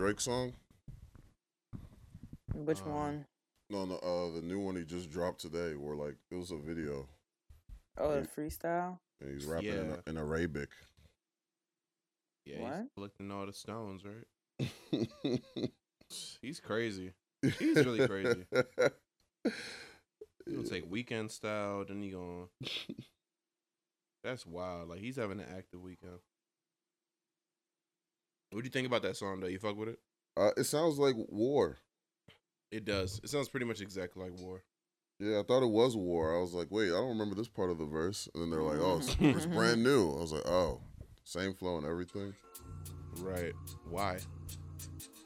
listen to Drake's song? Which Uh, one? No, no, uh, the new one he just dropped today. Where like it was a video Oh, the freestyle. and he's rapping Yeah. in, in Arabic. Yeah, What? he's collecting all the stones, right? He's crazy. He's really crazy. He'll take weekend style, then he going. That's wild. Like he's having an active weekend. What do you think about that song though? You fuck with it? Uh, it sounds like war. It does. It sounds pretty much exactly like War. Yeah, I thought it was war. I was like, wait, I don't remember this part of the verse. And then they're like, oh, it's, it's brand new. I was like, oh, same flow and everything. Right. Why?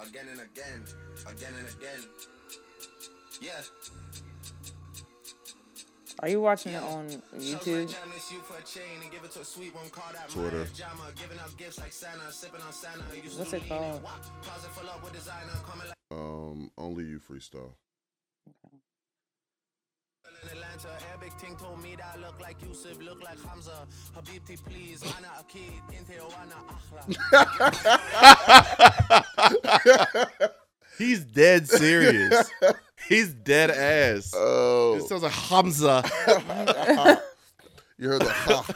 again and again, again and again. Yeah. Are you watching it on YouTube? Twitter. What's it called? Um, only you freestyle. Atlanta, Arabic ting told me that I look like Yusuf, look like Hamza. Habibti, please, Ana Akid, Inte Wana Akhla. He's dead serious. He's dead ass. Oh, It sounds like Hamza. you heard the ha.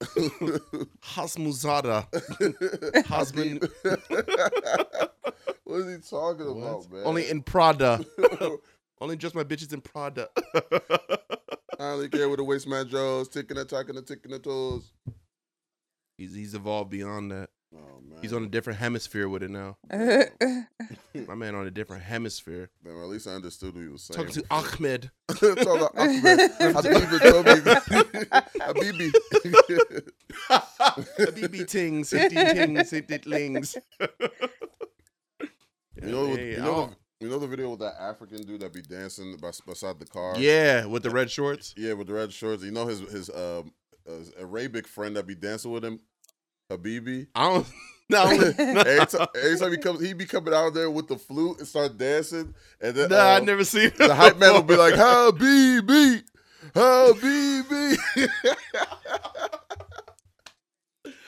Hasmuzada. Husband. what is he talking about, man? Only in Prada. Only just my bitches in Prada. I only care with the waist man Joe's ticking and talking and ticking the toes. he's he's evolved beyond that. Oh man, He's on a different hemisphere with it now. My man on a different hemisphere. Damn, at least I understood what he was saying. Talking to Ahmed. Talking about Ahmed. Habibi told me. Habibi. BB tings, 50 tings, 50 lings. You know, Hey, you know, don't- you know the video with that African dude that be dancing bes- beside the car. yeah, with the red shorts. yeah, with the red shorts. You know his his um his Arabic friend that be dancing with him, Habibi. I don't. No, every, time, every time he comes, he be coming out there with the flute and start dancing, and then nah, I um, never seen the hype man will be like, Habibi, Habibi.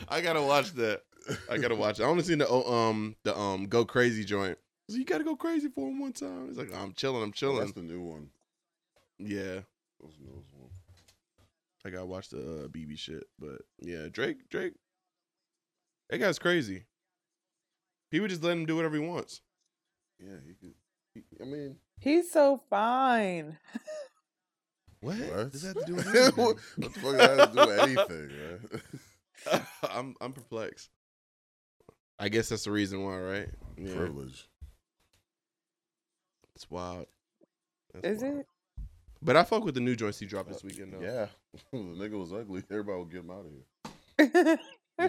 I gotta watch that. I gotta watch it. I only seen the oh, um the um go crazy joint. So you gotta go crazy for him one time. It's like I'm chilling, I'm chilling. That's the new one. Yeah, That's the newest one. I gotta watch the uh, BB shit. But yeah, Drake, Drake, that guy's crazy. People just let him do whatever he wants. Yeah, he could. He, I mean, He's so fine. What? what? Does that have to do with what the fuck does that have to do with anything, man? I'm I'm perplexed. I guess that's the reason why, right? Yeah, Privilege. it's wild. That's Is wild. it? But I fuck with the new joints he dropped this weekend though. Yeah, the nigga was ugly. Everybody would get him out of here.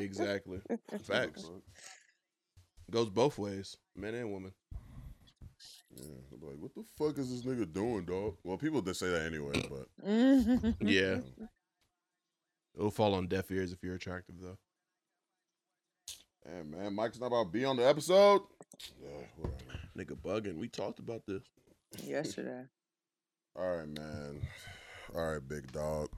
Exactly. Facts. Goes both ways, men and women. Yeah, they'll be like, what the fuck is this nigga doing, dog? Well, people did say that anyway, but Yeah, it'll fall on deaf ears if you're attractive though. hey, man, Mike's not about to be on the episode. Yeah, whatever. Nigga bugging. We talked about this. Yesterday. All right, man. All right, big dog.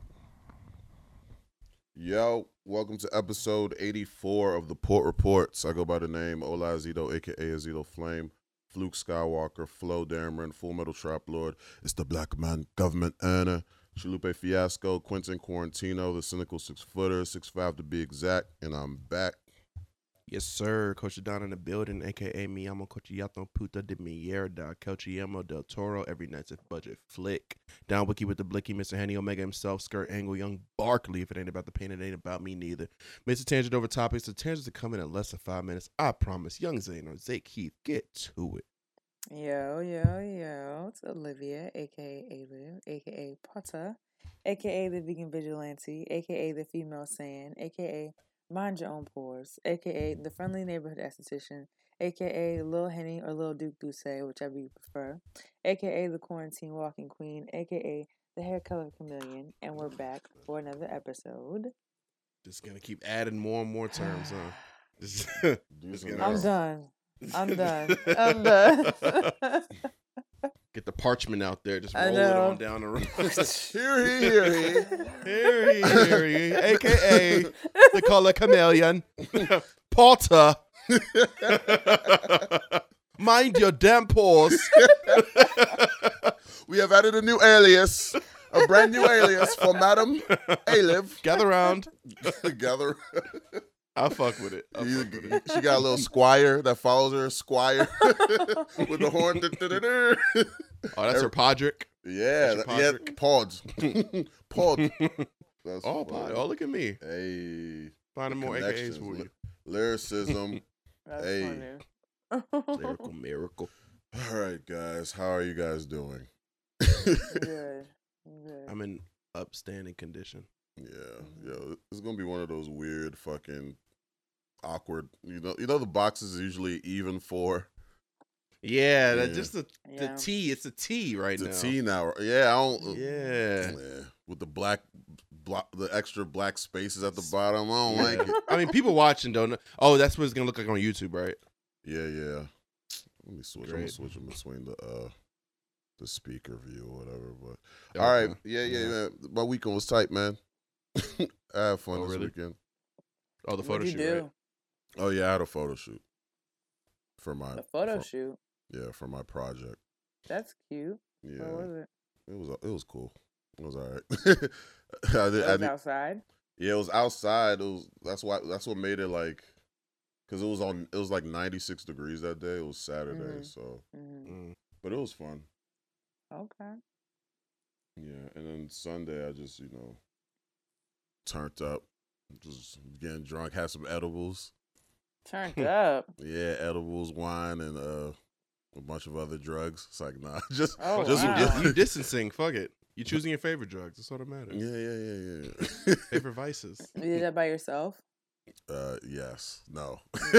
Yo, welcome to episode 84 of the Port Reports. I go by the name Hola Ezito, aka Ezito Flame, Fluke Skywalker, Flo Dameron, Full Metal Trap Lord. It's the Black Man Government Anna, Chalupe Fiasco, Quentin Quarantino, the Cynical Six Footer, Six Five to be exact, and I'm back. Yes, sir. Coach Don in the building, aka me. I'm a Cochiato Puta de Mierda, Cochiamo del Toro, every night's a budget flick. Down Wiki with the Blicky, Mr. Henny Omega himself, Skirt Angle, Young Barkley. If it ain't about the pain, it ain't about me neither. Mr. Tangent over topics. The tangents are coming in less than five minutes. I promise. Young Zane or Zake Keith, get to it. Yo, yo, yo. It's Alyvia, aka Aliv, aka Potter, aka the vegan vigilante, aka the female sand, aka mind your own pores, aka the friendly neighborhood esthetician, aka Lil Henny or Lil Duke Duce, whichever you prefer, aka the quarantine walking queen, aka the hair color chameleon, and we're back for another episode. Just gonna keep adding more and more terms, huh? Just- Just I'm done. I'm done. I'm done. Get the parchment out there. Just roll it on down the road. Here he, here he. Here he, here he, aka the color chameleon, Potter. Mind your damn paws. we have added a new alias, a brand new alias for Madam Aliv. Gather round. Gather. I'll fuck with it. You- fuck with it. she got a little squire that follows her, squire with the horn. Oh, that's her Podrick. yeah, That's that- yeah, pods, pod. That's Oh, pod. Oh, look at me. Hey, Finding more AKAs connections, for you. lyricism. That's Hey. funny. Miracle, miracle. All right, guys, how are you guys doing? Good. Good. I'm in upstanding condition. Yeah, yeah. It's gonna be one of those weird, fucking, awkward. You know, you know the boxes is usually even for Yeah, that Yeah. just the the Yeah. T. It's a T right the now. T now. Yeah, I don't. Yeah. yeah, with the black, block, the extra black spaces at the bottom. I don't like it. I mean, people watching don't know. Oh, that's what it's gonna look like on YouTube, right? Yeah, yeah. Let me switch. I'm gonna switch in between the uh the speaker view or whatever. But all right, Okay. yeah, yeah, Yeah. man. My weekend was tight, man. I had fun Oh, this really? weekend. Oh, the photo What'd shoot. Right? Oh yeah, I had a photo shoot for my The photo for- shoot. Yeah, for my project. That's cute. Yeah, How was it? it was it was cool. It was all right. I did, It I was did, outside. yeah, it was outside. It was that's why that's what made it like because it was on it was like 96 degrees that day. It was Saturday, Mhm. so Mhm. Mm. but it was fun. Okay. Yeah, and then Sunday I just you know turned up, just getting drunk, had some edibles. Turned up. Yeah, edibles, wine, and uh a bunch of other drugs. It's like nah, just Oh, just, wow. just You distancing. Fuck it. You choosing your favorite drugs. That's all that matters. yeah, yeah, yeah, yeah. Favorite vices. You did that by yourself? uh, yes, no, with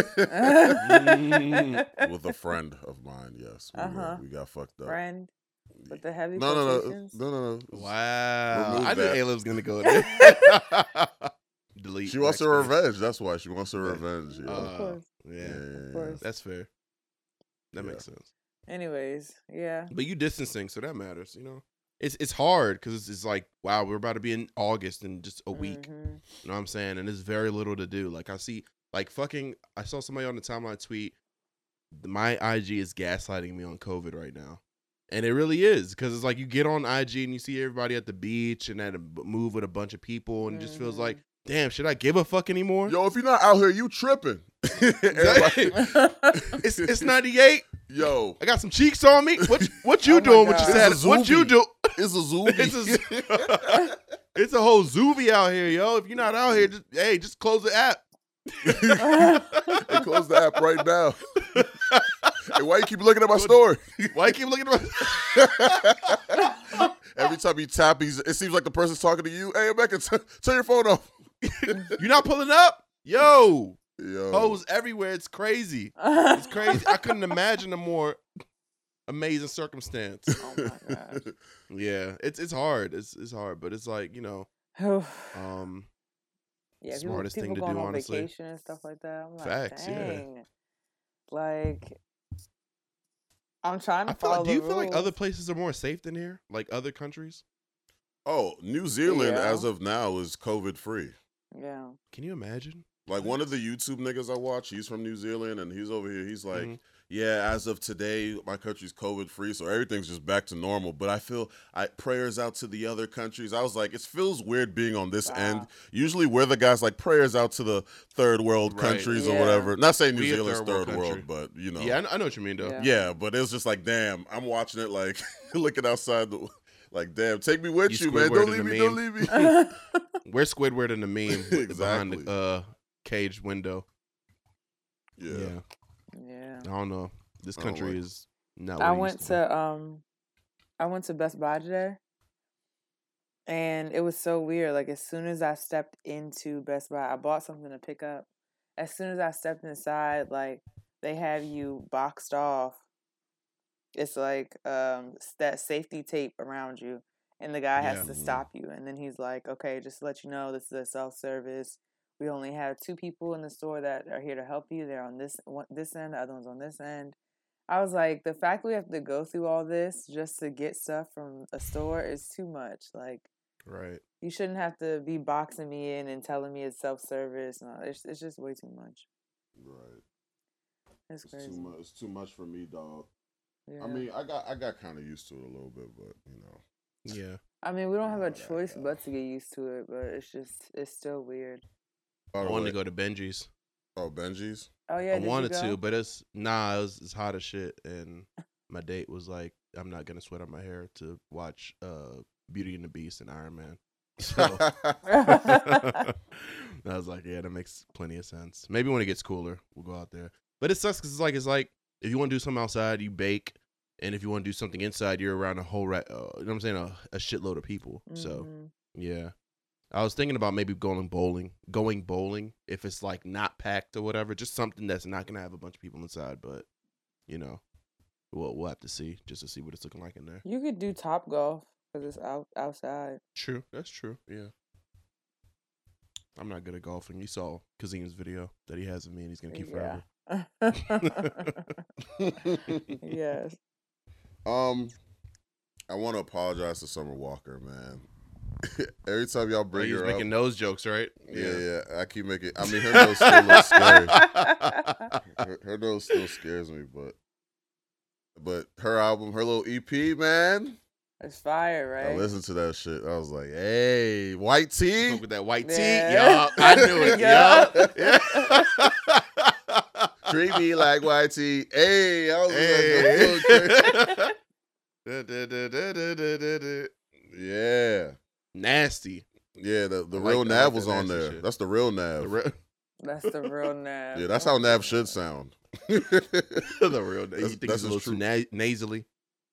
a friend of mine. Yes, we, Uh-huh. we got fucked up. Friend. With the heavy No, no, no, no, no, no. Wow. I knew that. Ayla was gonna go there. Delete. She wants her backspace. revenge. That's why she wants her Yeah. revenge. Yeah, Uh, Of course. Yeah, yeah, yeah, Of course. that's fair. That Yeah. makes sense. Anyways, yeah. But you distancing, so that matters. You know, it's it's hard because it's, it's like wow, we're about to be in August in just a week. Mhm. You know what I'm saying? And there's very little to do. Like I see, like fucking, I saw somebody on the timeline tweet, my IG is gaslighting me on COVID right now. And it really is because it's like you get on IG and you see everybody at the beach and at a b- move with a bunch of people and it just feels like, damn, should I give a fuck anymore? Yo, if you're not out here, you tripping. It's it's 98. Yo, I got some cheeks on me. What you- what you Oh doing with your status? What you do? it's a zoo. It's a it's a whole zoovie out here, yo. If you're not out here, just hey, just close the app. They closed the app right now. hey, why you keep looking at my story? Why you keep looking at my Every time you tap, he's, it seems like the person's talking to you. Hey, Rebecca, t- turn your phone off. You're not pulling up? Yo, Yo, hoes everywhere. It's crazy. It's crazy. I couldn't imagine a more amazing circumstance. oh my god. Yeah, it's it's hard. It's it's hard, but it's like, you know, um yeah, people, smartest thing to going do, on honestly. vacation and stuff like that. I'm like, Facts, yeah. Like, I'm trying to I follow like, do you the feel like other places are more safe than here? Like other countries? oh, New Zealand Yeah. as of now is COVID free. Yeah. Can you imagine? Like one of the YouTube niggas I watch, he's from New Zealand and he's over here. He's like, Mhm. yeah, as of today, my country's COVID free, so everything's just back to normal. But I feel I prayers out to the other countries. I was like, it feels weird being on this end. Usually we're the guys like prayers out to the third world Right. countries or whatever. Not saying New We a Zealand's third third world world, but you know, Yeah, I, I know what you mean though. Yeah. yeah. But it was just like, damn, I'm watching it like looking outside the. Like, damn, take me with You you, man. Don't leave me. Don't leave me. Where's Squidward in the meme with- behind the uh caged window? yeah. yeah. I don't know. This country like- is not. I what it went used be. to um I went to Best Buy today. And it was so weird. Like as soon as I stepped into Best Buy, I bought something to pick up. As soon as I stepped inside, like they have you boxed off. It's like um that safety tape around you. And the guy has Yeah. to Mhm. stop you. And then he's like, Okay, just to let you know this is a self service. We only have two people in the store that are here to help you. They're on this one this end, the other one's on this end. I was like, the fact we have to go through all this just to get stuff from a store is too much. Like, right. you shouldn't have to be boxing me in and telling me it's self service. No, it's it's just way too much. Right. That's It's crazy. too much. It's too much for me, dog. Yeah. I mean, I got I got kind of used to it a little bit, but you know. Yeah. I mean, we don't have a Yeah, that- choice but to get used to it, but it's just, it's still weird. I wanted way- to go to Bengies. Oh, Bengies. Oh yeah, I did you wanted go? to, but it's nah. It was it's hot as shit, and my date was like, "I'm not gonna sweat on my hair to watch uh Beauty and the Beast and Iron Man." So I was like, "Yeah, that makes plenty of sense." Maybe when it gets cooler, we'll go out there. But it sucks because it's like it's like if you want to do something outside, you bake, and if you want to do something inside, you're around a whole ra- uh, you know what I'm saying, a, a shitload of people. So Mhm. yeah. I was thinking about maybe going bowling, going bowling if it's like not packed or whatever, just something that's not gonna have a bunch of people inside. But you know, we'll we'll have to see just to see what it's looking like in there. you could do Topgolf because it's out outside. True, that's true. Yeah, I'm not good at golfing. You saw Kazim's video that he has of me, and he's gonna keep forever. yes. Um, I want to apologize to Summer Walker, man. Every time y'all bring he was her making up, nose jokes, right? yeah, yeah, I keep making. I mean, her nose still looks scary. Her, her nose still scares me, but but her album, her little EP, man. It's fire, right? I listened to that shit. I was like, hey, white tee. With that white Yeah. yeah, I knew it, Yeah. Yeah. Treat me like YT. tee. Hey, I was Hey. like, okay. yeah. Nasty. Yeah, the, the I like real like Nav was that on there. shit. That's the real Nav. The real, That's the real Nav. yeah, that's how Nav should sound. the real. You That's- think that's it's a little his too na- nasally?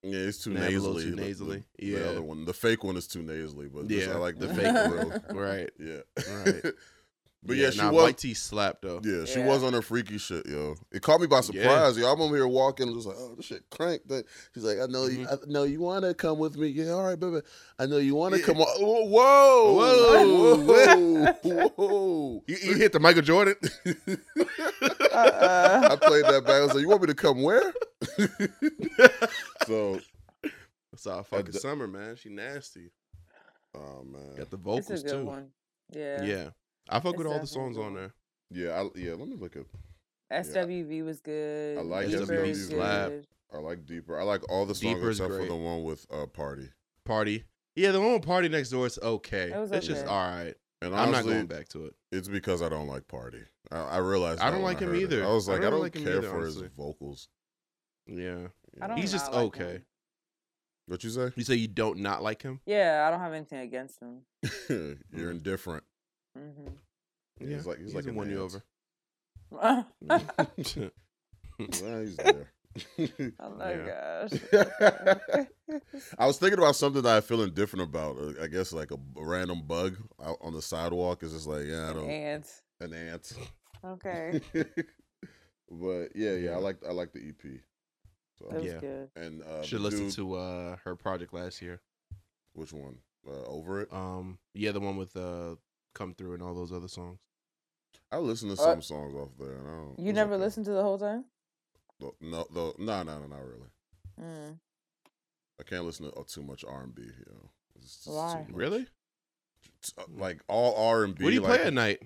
Yeah, it's too Nav nasally. too The- nasally. The, Yeah. the other one, the fake one is too nasally, but this- Yeah. I like the The fake fake real. Right. Yeah, Right. But yeah, she nah, was. white tee slap though. Yeah, she Yeah. was on her freaky shit, yo. It caught me by surprise, yo. I'm over here walking, just like, oh, this shit cranked. That she's like, I know, you, mm-hmm. I know you want to come with me. Yeah, all right, baby. I know you want to Yeah. come on. Whoa, Whoa. whoa, whoa. You, you hit the Michael Jordan. Uh-uh. I played that back. I was like, you want me to come where? so, That's all fucking the- summer, man. She nasty. oh man, Got the It's vocals a good too. one. Yeah. Yeah. I fuck It's with all the songs on there. yeah, I, yeah. Let me look at. SWV was good. I like Deeper SWV is I like deeper. I like all the songs Deeper is except for the one with uh, Party. Party. Yeah, the one with PartyNextDoor is okay. It was it's just all right. And I'm not honestly, going back to it. It's because I don't like Party. I, I realized. I don't when like him heard it. either. I was like, I don't don't, like care either, for honestly. his vocals. Yeah. I don't He's just like okay. him. What you say? You say you don't not like him? Yeah, I don't have anything against him. You're indifferent. Hmm Yeah, he's like- he's like a an won you over. oh well, he's there. Oh my Yeah. gosh. I was thinking about something that I feel indifferent about. Uh, I guess like a, a random bug out on the sidewalk is just like, yeah, I don't and an ant. okay, but yeah, yeah, I like I like the EP. So that was Yeah. good. and uh, Should the listen dude- to uh her project last year. which one? Uh, over it. Um, yeah, the one with uh "Come Through" and all those other songs. I listen to Uh, some songs off there. And I don't, You never okay. listened to the whole time? No, no, no, no, no, no, not really. Mm. I can't listen to uh, too much R and B. You know, It's just too Why? Really? Uh, like all R and B. What do you like, play at night?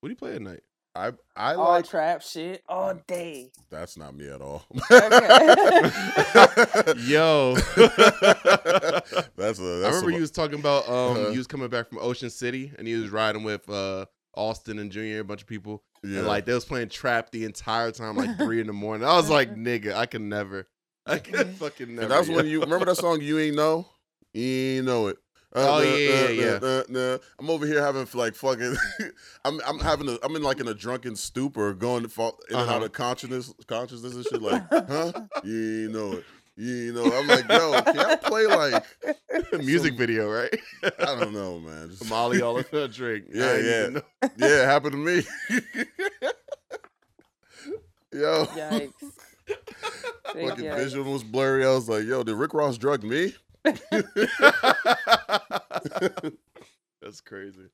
What do you play at night? I I All like. trap shit all day. That's not me at all. Yo. that's a. That's I remember some- you was talking about um Uh-huh. you was coming back from Ocean City and he was riding with uh Austin and Junior, a bunch of people. yeah. And like they was playing trap the entire time, like three in the morning. I was like, nigga, I can never. I can fucking never. And that's yo. when you remember that song. You ain't know. You ain't know it. Uh, Oh, yeah, yeah, uh. I'm over here having like fucking. I'm I'm having a. I'm in like in a drunken stupor, going to fall in and Uh-huh. out of consciousness, consciousness and shit. Like, huh? You ain't know it. You ain't know. It. I'm like, yo, can y'all play like? A music some- video, right? I don't know, man. Just, Molly all in her drink. Yeah, ain't yeah. yeah, it happened to me. yo, Yikes. Fucking yikes. vision was blurry. I was like, yo, did Rick Ross drug me? That's crazy.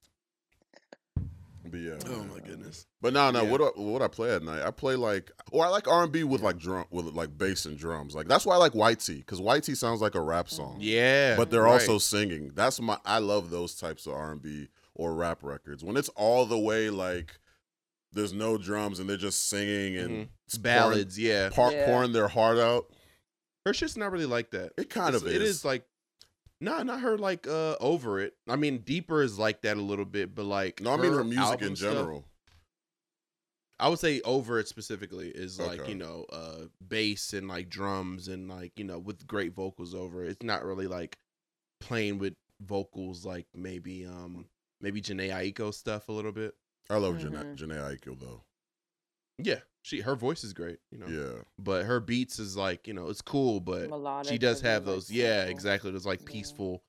But yeah. Oh man. my goodness. But no, no. Yeah. What do- what I play at night? I play like, or I like R and B with like drum, with like bass and drums. Like that's why I like White Tee because White Tee sounds like a rap song. Yeah. but they're right. also singing. That's my. I love those types of R and B or rap records when it's all the way like there's no drums and they're just singing and Mhm. s- ballads. Yeah, pouring, Yeah. pouring their heart out. Her shit's not really like that. It kind It's- of is. It is. is like, nah, not her like uh over it. I mean, deeper is like that a little bit, but like No, I mean her music album in stuff- general. I would say over it specifically is like Okay. you know uh bass and like drums and like you know with great vocals over it. It's not really like playing with vocals like maybe um maybe Jhené Aiko stuff a little bit. I love Mhm. Jhené, Jhené Aiko though. Yeah, she her voice is great, you know. Yeah. But her beats is like you know it's cool, but Melodic. she does but have like those. Yeah, simple. exactly. Those like Yeah. peaceful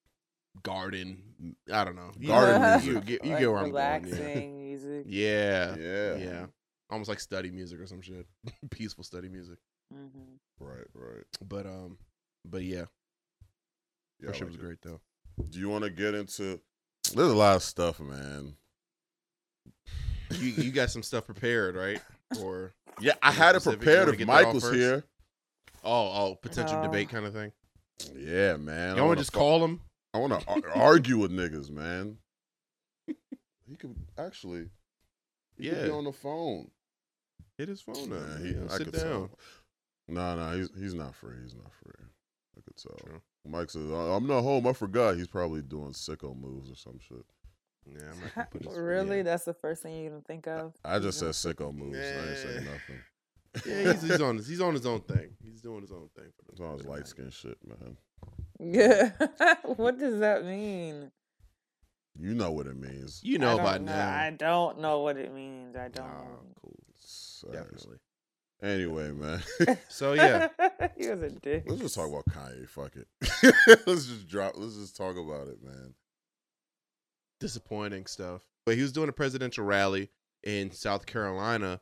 garden. I don't know. Garden You, music. get, you Like get where I'm relaxing going. music. Yeah. Yeah. yeah, yeah. Almost like study music or some shit. Peaceful study music. hmm Right, right. But um, but yeah, Yeah, her I shit like was it. great though. Do you want to get into? There's a lot of stuff, man. You you got some stuff prepared, right? Or Yeah, I had it specific? Prepared if get that Mike was here. oh oh potential Oh. debate kind of thing. Yeah, man. I Y'all want wanna just fu- call him? I want to ar- argue with niggas, man. He could actually. He could be Yeah. on the phone. Hit his phone up. Nah, man. he- I Sit could down. tell. Nah, nah, he's he's not free. He's not free. I could tell. True. Mike says, "I- "I'm not home. I forgot." He's probably doing sicko moves or some shit. Yeah, I'm not gonna put his really? Yeah, That's the first thing you're gonna think of? I just said sicko moves. I didn't say Nah. nothing. yeah he's, he's on his, he's on his own thing. He's doing his own thing. For It's the, all his the light skin shit, man. Yeah. what does that mean? You know what it means. You know I by don't know. now. I don't know what it means. I don't. Nah, cool. So, Definitely. Anyway, man. So yeah, he was a dick. Let's just talk about Kanye. Fuck it. let's just drop. Let's just talk about it, man. Disappointing stuff. But he was doing a presidential rally in South Carolina,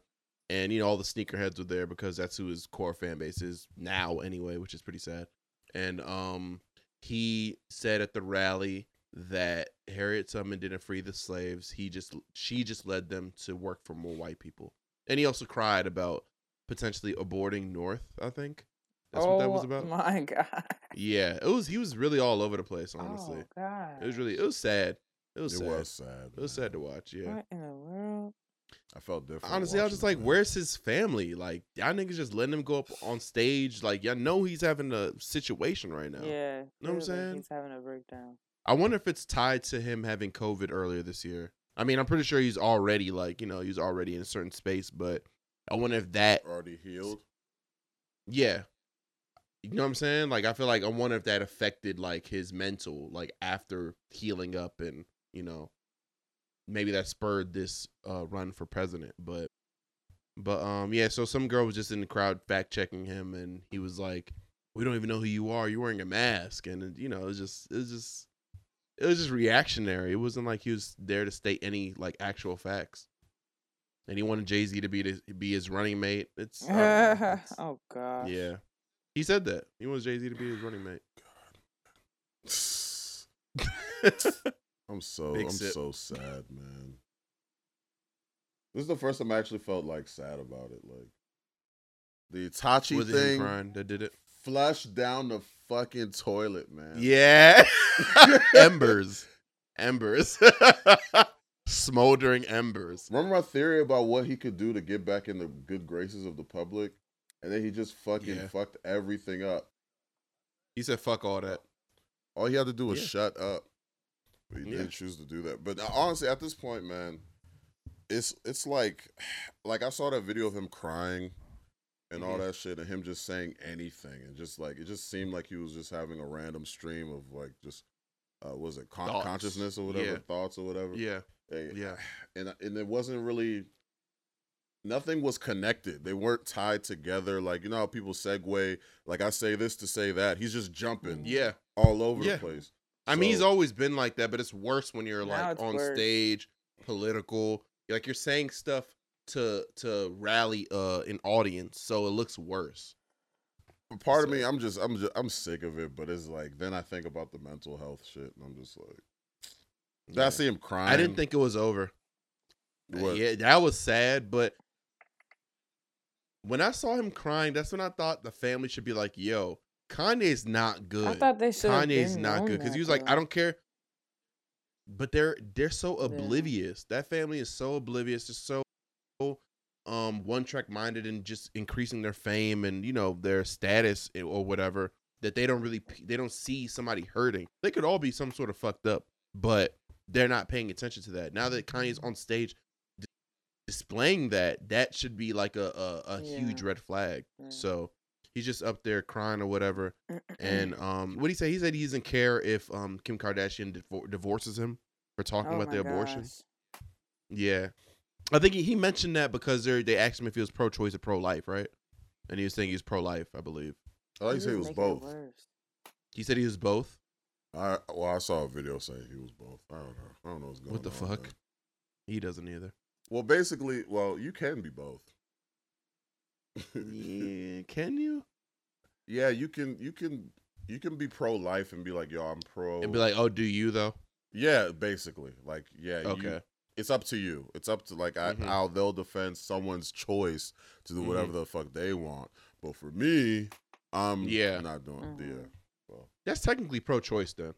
and you know all the sneakerheads were there because that's who his core fan base is now, anyway, which is pretty sad. And um, he said at the rally that Harriet Tubman didn't free the slaves. He just she just led them to work for more white people. And he also cried about potentially aborting North. I think that's what that was Oh about. My God. Yeah, it was. He was really all over the place. Honestly, Oh God. it was really. It was sad. It was it sad. was sad. It was sad to watch. Yeah. What in the world? I felt different. Honestly, I was just like, man. "Where's his family? Like, y'all niggas just letting him go up on stage. Like, y'all know he's having a situation right now. Yeah. You know what I'm saying? He's having a breakdown. I wonder if it's tied to him having COVID earlier this year. I mean, I'm pretty sure he's already like, you know, he's already in a certain space, but I wonder if that, already healed. yeah, you know what I'm saying? Like, I feel like I wonder if that affected like his mental, like after healing up, and you know, maybe that spurred this uh, run for president. But, but um, yeah. So some girl was just in the crowd fact checking him, and he was like, "We don't even know who you are. You're wearing a mask," and you know, it was just, it was just, it was just reactionary. It wasn't like he was there to state any like actual facts. And he wanted Jay Z to be the, be his running mate. It's, know. It's- oh God. yeah. He said that. He wants Jay Z to be his running mate. I'm so Big I'm sip. so sad, man. This is the first time I actually felt like sad about it. Like the Itachi Was thing that did it? flushed down the fucking toilet, man. Yeah. embers. Embers. Smoldering embers. Remember my theory about what he could do to get back in the good graces of the public? And then he just fucking Yeah. fucked everything up. He said, fuck all that. All he had to do was Yeah. shut up. But he Yeah. didn't choose to do that. But uh, honestly, at this point, man, it's it's like like I saw that video of him crying and all Mhm. that shit and him just saying anything and just like it just seemed like he was just having a random stream of like just uh was it con- consciousness or whatever Yeah. thoughts or whatever Yeah. And- Yeah. and and it wasn't really nothing was connected they weren't tied together like you know how people segue like i say this to say that he's just jumping Yeah. all over Yeah. the place I mean, he's always been like that, but it's worse when you're like on worse. stage, political. Like you're saying stuff to to rally uh an audience, so it looks worse. But part of me, I'm just, I'm just, I'm sick of it. But it's like, then I think about the mental health shit, and I'm just like, did I see him crying? I didn't think it was over. What? Yeah, that was sad, but when I saw him crying, that's when I thought the family should be like, "Yo, Kanye's not good. I thought they should. Kanye's not good." Because he was like, "I don't care." But they're they're so Yeah. oblivious. That family is so oblivious. Just so um one track minded and just increasing their fame and you know their status or whatever that they don't really they don't see somebody hurting. They could all be some sort of fucked up, but they're not paying attention to that. Now that Kanye's on stage displaying that, that should be like a a, a huge red flag. Yeah. So he's just up there crying or whatever. And um, what he say? He said he doesn't care if um Kim Kardashian divor- divorces him for talking Oh about the my abortion. gosh. Yeah, I think he, he mentioned that because they they asked him if he was pro-choice or pro-life, right? And he was saying he was pro-life, I believe. I like You to say it just was both. He said he was both. I well, I saw a video saying he was both. I don't know. I don't know what's going on. What the fuck? man. He doesn't either. Well, basically, well, you can be both. Yeah, can you? yeah, you can. You can. You can be pro life and be like, yo, I'm pro. And be like, oh, do you though? yeah, basically, like, yeah, you- Okay. it's up to you. It's up to like I, Mhm. how they'll defend someone's choice to do Mm-hmm. whatever the fuck they want. But for me, I'm Yeah. not doing. Mhm. Yeah, well, That's technically pro-choice then.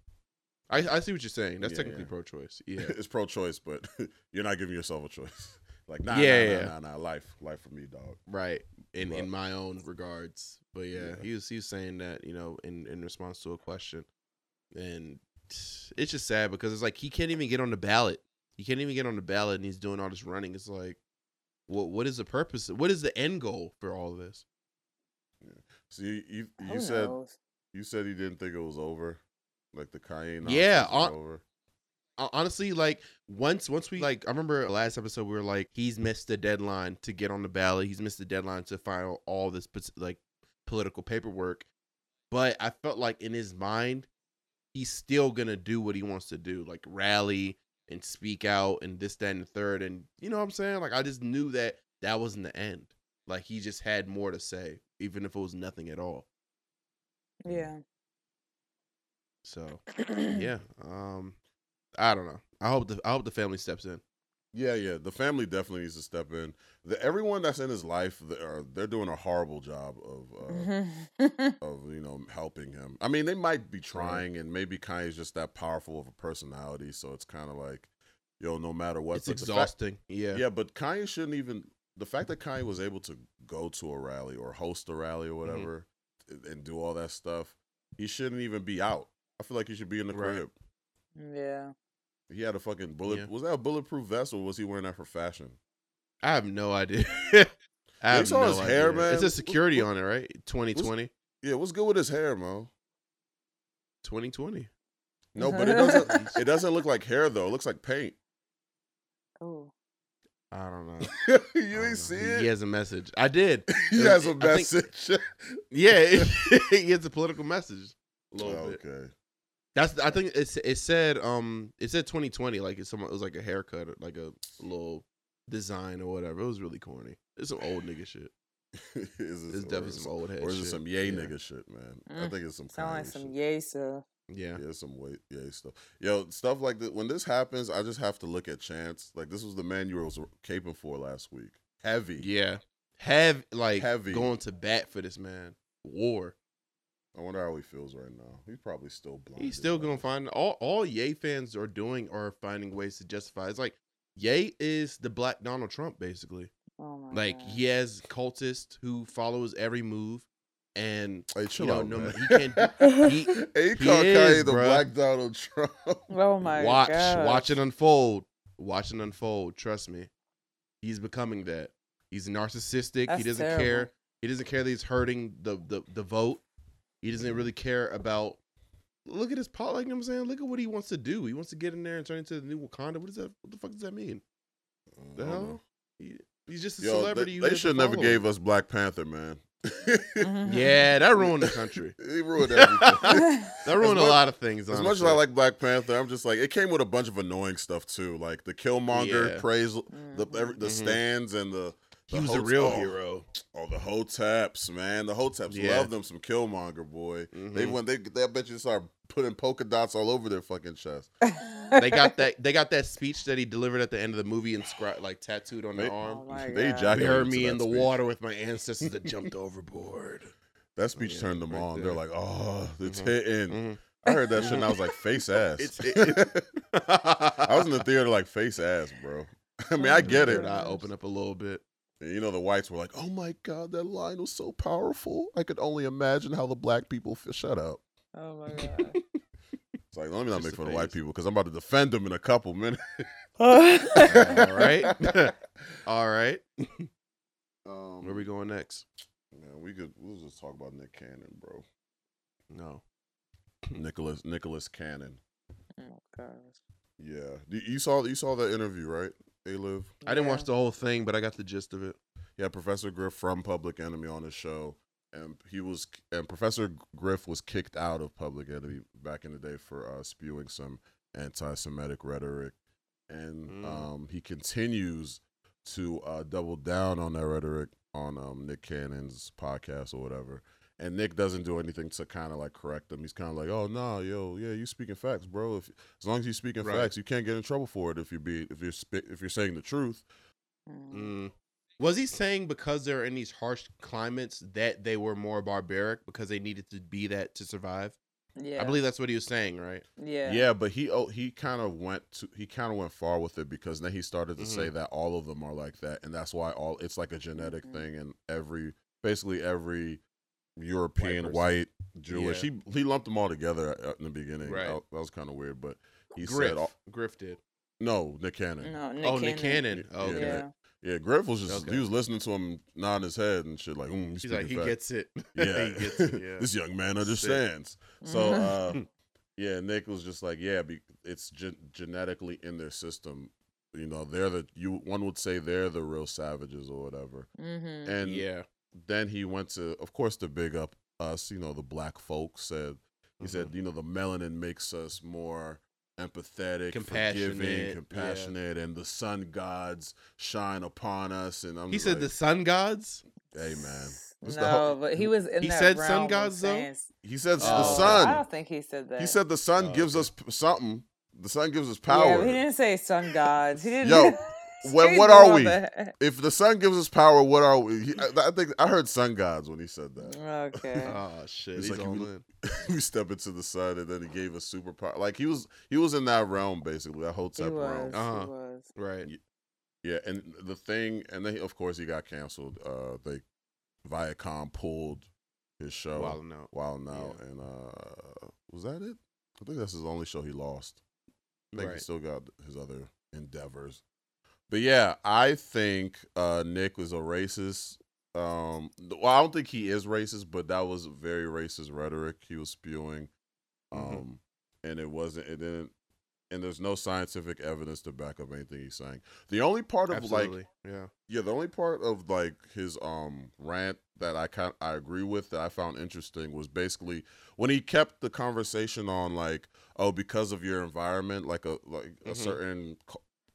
I I see what you're saying. That's Yeah, technically yeah. pro-choice. Yeah. it's pro-choice, but you're not giving yourself a choice. Like, nah, Yeah, nah, yeah. nah, nah, nah, life, life for me, dog. right in But- in my own regards but yeah, Yeah. he was he was saying that you know in in response to a question and it's just sad because it's like he can't even get on the ballot he can't even get on the ballot and he's doing all this running it's like what what is the purpose what is the end goal for all of this see you you, you said knows? you said he didn't think it was over, like the Kanye. Yeah, was on- over. Hon- honestly like once once we like i remember last episode we were like he's missed the deadline to get on the ballot. He's missed the deadline to file all this like political paperwork. But i felt like in his mind he's still gonna do what he wants to do like rally and speak out and this that and the third. And you know what i'm saying? Like i just knew that that wasn't the end. Like he just had more to say even if it was nothing at all. Yeah. so yeah um i don't know i hope the i hope the family steps in Yeah, yeah. The family definitely needs to step in. The, everyone that's in his life, they are they're doing a horrible job of uh, of you know helping him. I mean, they might be trying, and maybe Kanye's just that powerful of a personality, so it's kind of like, yo, no matter what, it's but the fact- exhausting yeah yeah, but Kanye shouldn't even. The fact that Kanye was able to go to a rally or host a rally or whatever, and- and do all that stuff, he shouldn't even be out. I feel like he should be in the Right. crib. yeah. He had a fucking bullet. Yeah. Was that a bulletproof vest or was he wearing that for fashion? I have no idea. I have saw no his hair, man. It's a security what- on it, right? 2020. Yeah, what's good with his hair, Mo? 2020. No, but it doesn't. it doesn't look like hair though. It looks like paint. Oh. I don't know. you don't ain't see He- it. He has a message. I did. he it- has a I think- message. Yeah, he has a political message. A little oh, bit. okay. That's. I think it's. It said. Um. It said 2020. Like it's some. It was like a haircut, or like a little design or whatever. It was really corny. It's some old nigga shit. is It's definitely or some old head Or is it some yay Yeah. nigga shit, man? I Mm. think it's some Sound like some shit. yay stuff. Yeah. Yeah, some weight, yay stuff. Yo, stuff like that. When this happens, I just have to look at Chance. Like this was the man you was caping for last week. Heavy. Yeah. Have like Heavy. going to bat for this man. War. I wonder how he feels right now. He's probably still blind. He's still gonna find all all Ye fans are doing are finding ways to justify. It's like Ye is the black Donald Trump, basically. Oh my Like God. he has cultists who follows every move, and Hey, chill you know, out, no, man. he can't. do- he hey, he he is, the bruh. Black Donald Trump. Oh my watch, God. watch it unfold. Watch it unfold. Trust me, he's becoming that. He's narcissistic. he doesn't terrible. care. He doesn't care that he's hurting the the the vote. He doesn't really care about. Look at his pot. Like you know what I'm saying, look at what he wants to do. He wants to get in there and turn into the new Wakanda. What is that? What the fuck does that mean? The hell? He, he's just a Yo, celebrity. they, who they has a should never gave us Black Panther, man. Mhm. Yeah, that ruined the country. he ruined everything. That ruined much- a lot of things. As much as I like Black Panther, I'm just like it came with a bunch of annoying stuff too, like the Killmonger Yeah. praise, the Mhm. every, the Mhm. stands and the. He was a real oh, hero. Oh, the Hoteps, man, the Hoteps Yeah. love them some Killmonger, boy. They Mhm. when they they I bet you start putting polka dots all over their fucking chest. they got that. They got that speech that he delivered at the end of the movie and scra- like tattooed on their arm. Oh They God. jack- Bury into me that in the speech. water with my ancestors that jumped overboard. That speech yeah, turned them right on. there. They're like, oh, it's Mhm. hitting. Mhm. I heard that shit and I was like, face ass. It's- it- I was in the theater like face ass, bro. I mean, I get it. Third eye open up a little bit. And you know, the whites were like, "Oh my god, that line was so powerful. I could only imagine how the black people feel." Shut up. Oh my god. It's like, let me not Just make the fun of white people because I'm about to defend them in a couple minutes. All right. All right. Um, Where we going next? Man, we could we'll just talk about Nick Cannon, bro. No. Nicholas Nicholas Cannon. oh gosh. Yeah, you you saw you saw that interview, right? A live. I didn't watch the whole thing, but I got the gist of it. Yeah, Professor Griff from Public Enemy on his show, and he was and Professor Griff was kicked out of Public Enemy back in the day for uh, spewing some anti-Semitic rhetoric, and Mm. um, he continues to uh, double down on that rhetoric on um, Nick Cannon's podcast or whatever. And Nick doesn't do anything to kind of like correct him. He's kind of like, "Oh no, yo, yeah, you speaking facts, bro. If as long as you speaking Right. facts, you can't get in trouble for it if you be if you're sp- if you're saying the truth." Mm. Mm. Was he saying because they're in these harsh climates that they were more barbaric because they needed to be that to survive? Yeah. I believe that's what he was saying, right? Yeah. Yeah, but he oh, he kind of went to he kind of went far with it because then he started to Mm-hmm. say that all of them are like that, and that's why all it's like a genetic Mhm. thing, and every basically every European person. white, Jewish, Yeah. he he lumped them all together in the beginning. Right. That, that was kind of weird, but he Griff. said all, Griff did. no Nick Cannon. No, Nick oh, Nick Cannon. Cannon. Oh, Yeah. okay. Yeah. Yeah, Griff was just Okay. he was listening to him nodding his head and shit like, mm, he's, He's like, he gets it. Yeah, he gets it. Yeah. this young man understands. So, uh, yeah, Nick was just like, yeah, be, it's gen- genetically in their system. You know, they're the you. One would say they're the real savages or whatever. Mm-hmm. And yeah. Then he went to, of course, to big up us. You know, the black folks said he said, Mm-hmm. you know, the melanin makes us more empathetic, Compassionate, forgiving, yeah. compassionate, and the sun gods shine upon us. And I'm He just said like, the sun gods. hey man, No, the whole- but he was in He that said sun realm of gods, though? he said the Oh. sun. I don't think he said that. He said the sun Oh, gives okay. us p- something. The sun gives us Yeah, power. but he didn't say sun gods. He didn't. Yo, he when- what are we? that. if the sun gives us power, what are we? He, I, I think I heard sun gods when he said that. Okay. Oh shit. It's He's like all you- in. we step into the sun, and then he gave us superpower. Like he was, he was in that realm basically, that he Hotep realm. Uh-huh. He was. Right. Yeah, and the thing, and then of course he got canceled. Uh, they Viacom pulled his show. Wild now. Wild now, Yeah. and uh, was that it? I think that's his only show he lost. I think he still got his other endeavors. But yeah, I think uh, Nick was a racist. Um, well, I don't think he is racist, but that was very racist rhetoric he was spewing. Um, Mhm. and it wasn't. It didn't. And there's no scientific evidence to back up anything he's saying. The only part of like yeah. yeah, the only part of like his um rant that I kind I agree with that I found interesting was basically when he kept the conversation on like oh because of your environment like a like a Mhm. certain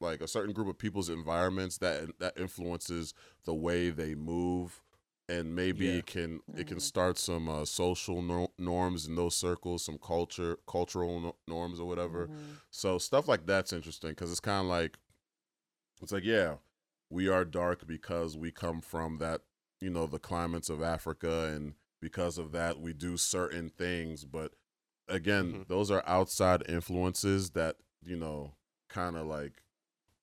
like a certain group of people's environments that that influences the way they move and maybe Yeah. it can it can Mhm. start some uh, social nor- norms in those circles some culture cultural no- norms or whatever Mhm. so stuff like that's interesting because it's kind of like, it's like yeah, we are dark because we come from that, you know, the climates of Africa, and because of that we do certain things. But again, Mhm. those are outside influences that you know kind of like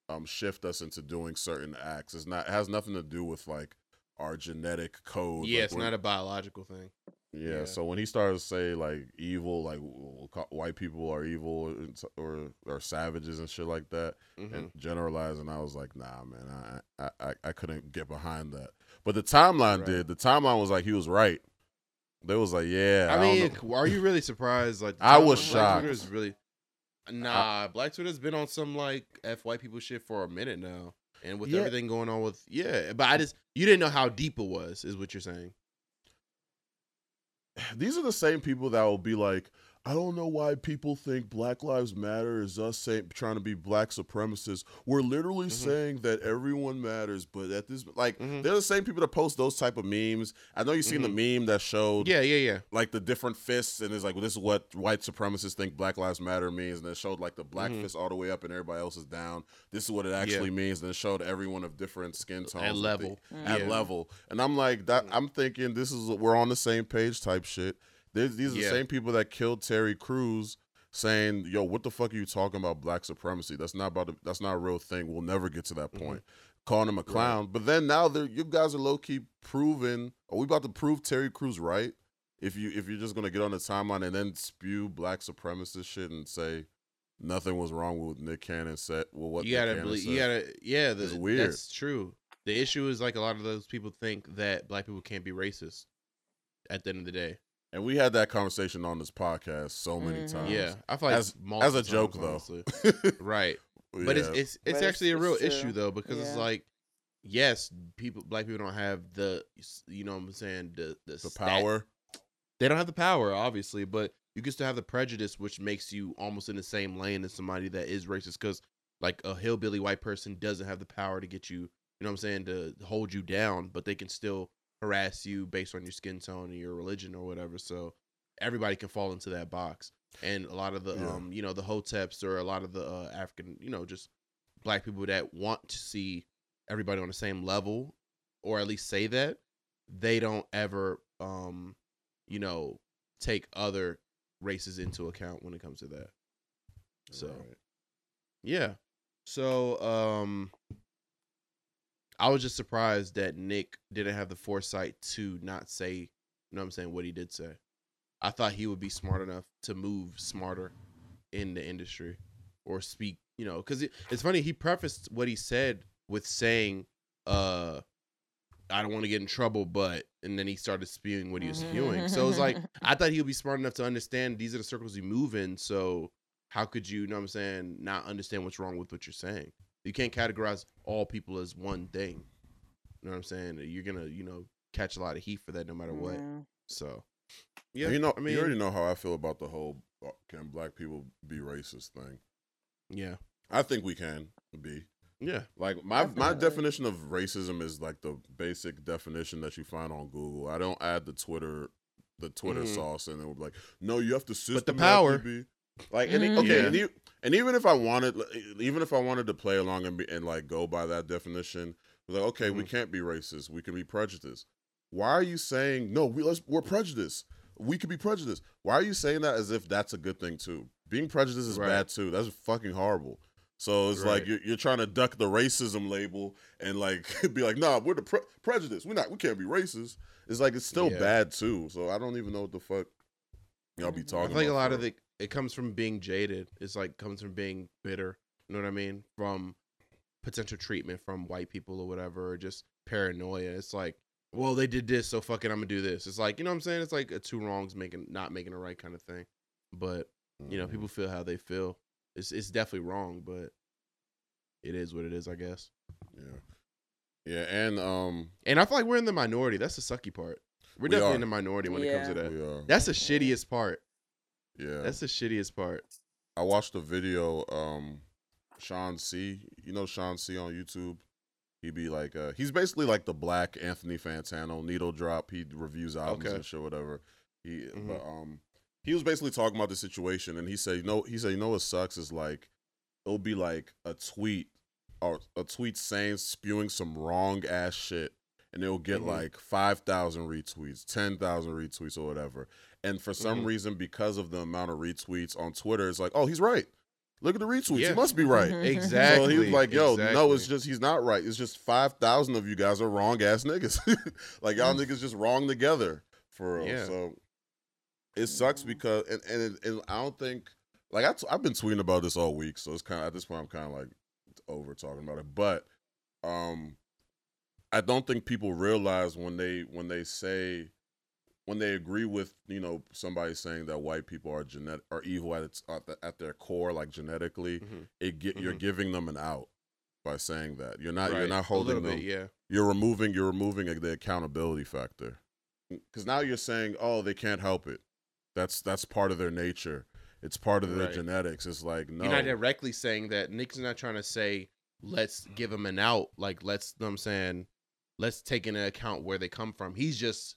um shift us into doing certain acts. It's not it has nothing to do with like our genetic code. Yeah, like, it's not a biological thing. yeah, Yeah. So when he started to say like evil, like white people are evil or or, savages and shit like that, Mhm. and generalizing, I was like, nah, man, I I I, couldn't get behind that. But the timeline Right. did. The timeline was like he was right. They was like, yeah. I, I, mean, are you really surprised? Like, I was shocked. Twitter is really nah. Uh-huh. Black Twitter's been on some like f white people shit for a minute now, and with Yeah. everything going on with yeah. But I just you didn't know how deep it was, is what you're saying. these are the same people that will be like, I don't know why people think Black Lives Matter is us saying trying to be black supremacists. We're literally Mhm. saying that everyone matters, but at this like Mhm. they're the same people that post those type of memes. I know you've seen the meme that showed Yeah, yeah, yeah. like the different fists and it's like well, this is what white supremacists think Black Lives Matter means, and it showed like the black Mhm. fist all the way up and everybody else is down. This is what it actually means, and it showed everyone of different skin tones At with the- level. at Yeah. level. And I'm like that. I'm thinking this is we're on the same page type shit. There's, these are Yeah. the same people that killed Terry Crews, saying, "Yo, what the fuck are you talking about black supremacy? That's not about. A, that's not a real thing. We'll never get to that Mm-hmm. point." calling him a clown. But then now they're you guys are low key proving. Are we about to prove Terry Crews right? If you if you're just gonna get on the timeline and then spew black supremacist shit and say nothing was wrong with Nick Cannon said, well, what you Nick gotta believe. You gotta. Yeah, the, It's weird. That's true. The issue is like a lot of those people think that black people can't be racist. At the end of the day, And we had that conversation on this podcast so many Mhm. times. yeah, I feel like As- as a joke, times, though. honestly. right? But it's Yeah. it's it's But it's- actually a real issue though because it's like, yes, people black people don't have the you know what I'm saying the the, the stat- power. They don't have the power, obviously, but you can still have the prejudice, which makes you almost in the same lane as somebody that is racist. Because like a hillbilly white person doesn't have the power to get you, you know what I'm saying, to hold you down, but they can still harass you based on your skin tone and your religion or whatever. So everybody can fall into that box. And a lot of the, Yeah. um, you know, the hoteps or a lot of the uh, African, you know, just black people that want to see everybody on the same level, or at least say that, they don't ever, um, you know, take other races into account when it comes to that. So Right. yeah. So um I was just surprised that Nick didn't have the foresight to not say, you know what I'm saying, what he did say. I thought he would be smart enough to move smarter in the industry or speak, you know, cuz it, it's funny he prefaced what he said with saying uh I don't want to get in trouble, but and then he started spewing what he was spewing. So it was like I thought he would be smart enough to understand these are the circles you move in. So how could you, you know what I'm saying, not understand what's wrong with what you're saying? You can't categorize all people as one thing. You know what I'm saying? You're gonna, you know, catch a lot of heat for that no matter what. Yeah. So Yeah, yeah, you know, I mean, you already know how I feel about the whole uh, "can black people be racist" thing. yeah, I think we can be. yeah, Like my my definition of racism is like the basic definition that you find on Google. I don't add the Twitter the Twitter Mhm. sauce and then we're like, no, you have to But the systematically power. be like and it- Mhm. okay, Yeah. and, e- and even if I wanted even if I wanted to play along and be, and like go by that definition, like okay, we Mhm. can't be racist, we can be prejudiced. Why are you saying no? We let's we're prejudiced. We could be prejudiced. Why are you saying that as if that's a good thing too? Being prejudiced is Right. bad too. That's fucking horrible. So it's like you're, you're trying to duck the racism label and like be like, nah, we're the pre- prejudice. We're not. We can't be racist. It's like it's still Yeah. bad too. So I don't even know what the fuck y'all be. Talking. I feel like a lot for- of it it comes from being jaded. It's like comes from being bitter. You know what I mean? From potential treatment from white people or whatever, or just paranoia. It's like, well, they did this, so fucking I'm gonna do this. It's like, you know what I'm saying? It's like a two wrongs making not making a right kind of thing. But you know, Mhm. people feel how they feel. It's it's definitely wrong, but it is what it is, I guess. Yeah, yeah, and um, And I feel like we're in the minority. That's the sucky part. We're We definitely are. in the minority when it comes to that. we are. That's the shittiest part. Yeah. That's the shittiest part. I watched a video. Um, Shawn Cee You know Shawn Cee on YouTube. He'd be like, uh, he's basically like the black Anthony Fantano, needle drop. He reviews albums Okay. and shit, whatever. He, Mhm. but um, he was basically talking about the situation, and he said, you know, he said, you know what sucks is like, it'll be like a tweet or a tweet saying spewing some wrong ass shit, and it'll get Mhm. like five thousand retweets, ten thousand retweets, or whatever. And for some Mhm. reason, because of the amount of retweets on Twitter, it's like, oh, he's right. Look at the retweets. Yeah. He must be right. Exactly. So he was like, "Yo, no, it's just he's not right. It's just five thousand of you guys are wrong ass niggas. like y'all niggas just wrong together for real." Mm. Yeah. So it sucks because and and, it, and I don't think like I t- I've been tweeting about this all week, so it's kind of at this point I'm kind of like over talking about it, but um, I don't think people realize when they when they say when they agree with you know somebody saying that white people are genetic are evil at its at, the, at their core like genetically Mhm. it get you're Mhm. giving them an out by saying that you're not you're not holding them bit, yeah. you're removing you're removing the accountability factor because now you're saying oh they can't help it that's that's part of their nature it's part of their Right. genetics it's like no You're not directly saying that. Nick's not trying to say, let's give them an out. Like, let's, you know what I'm saying, let's take into account where they come from. He's just,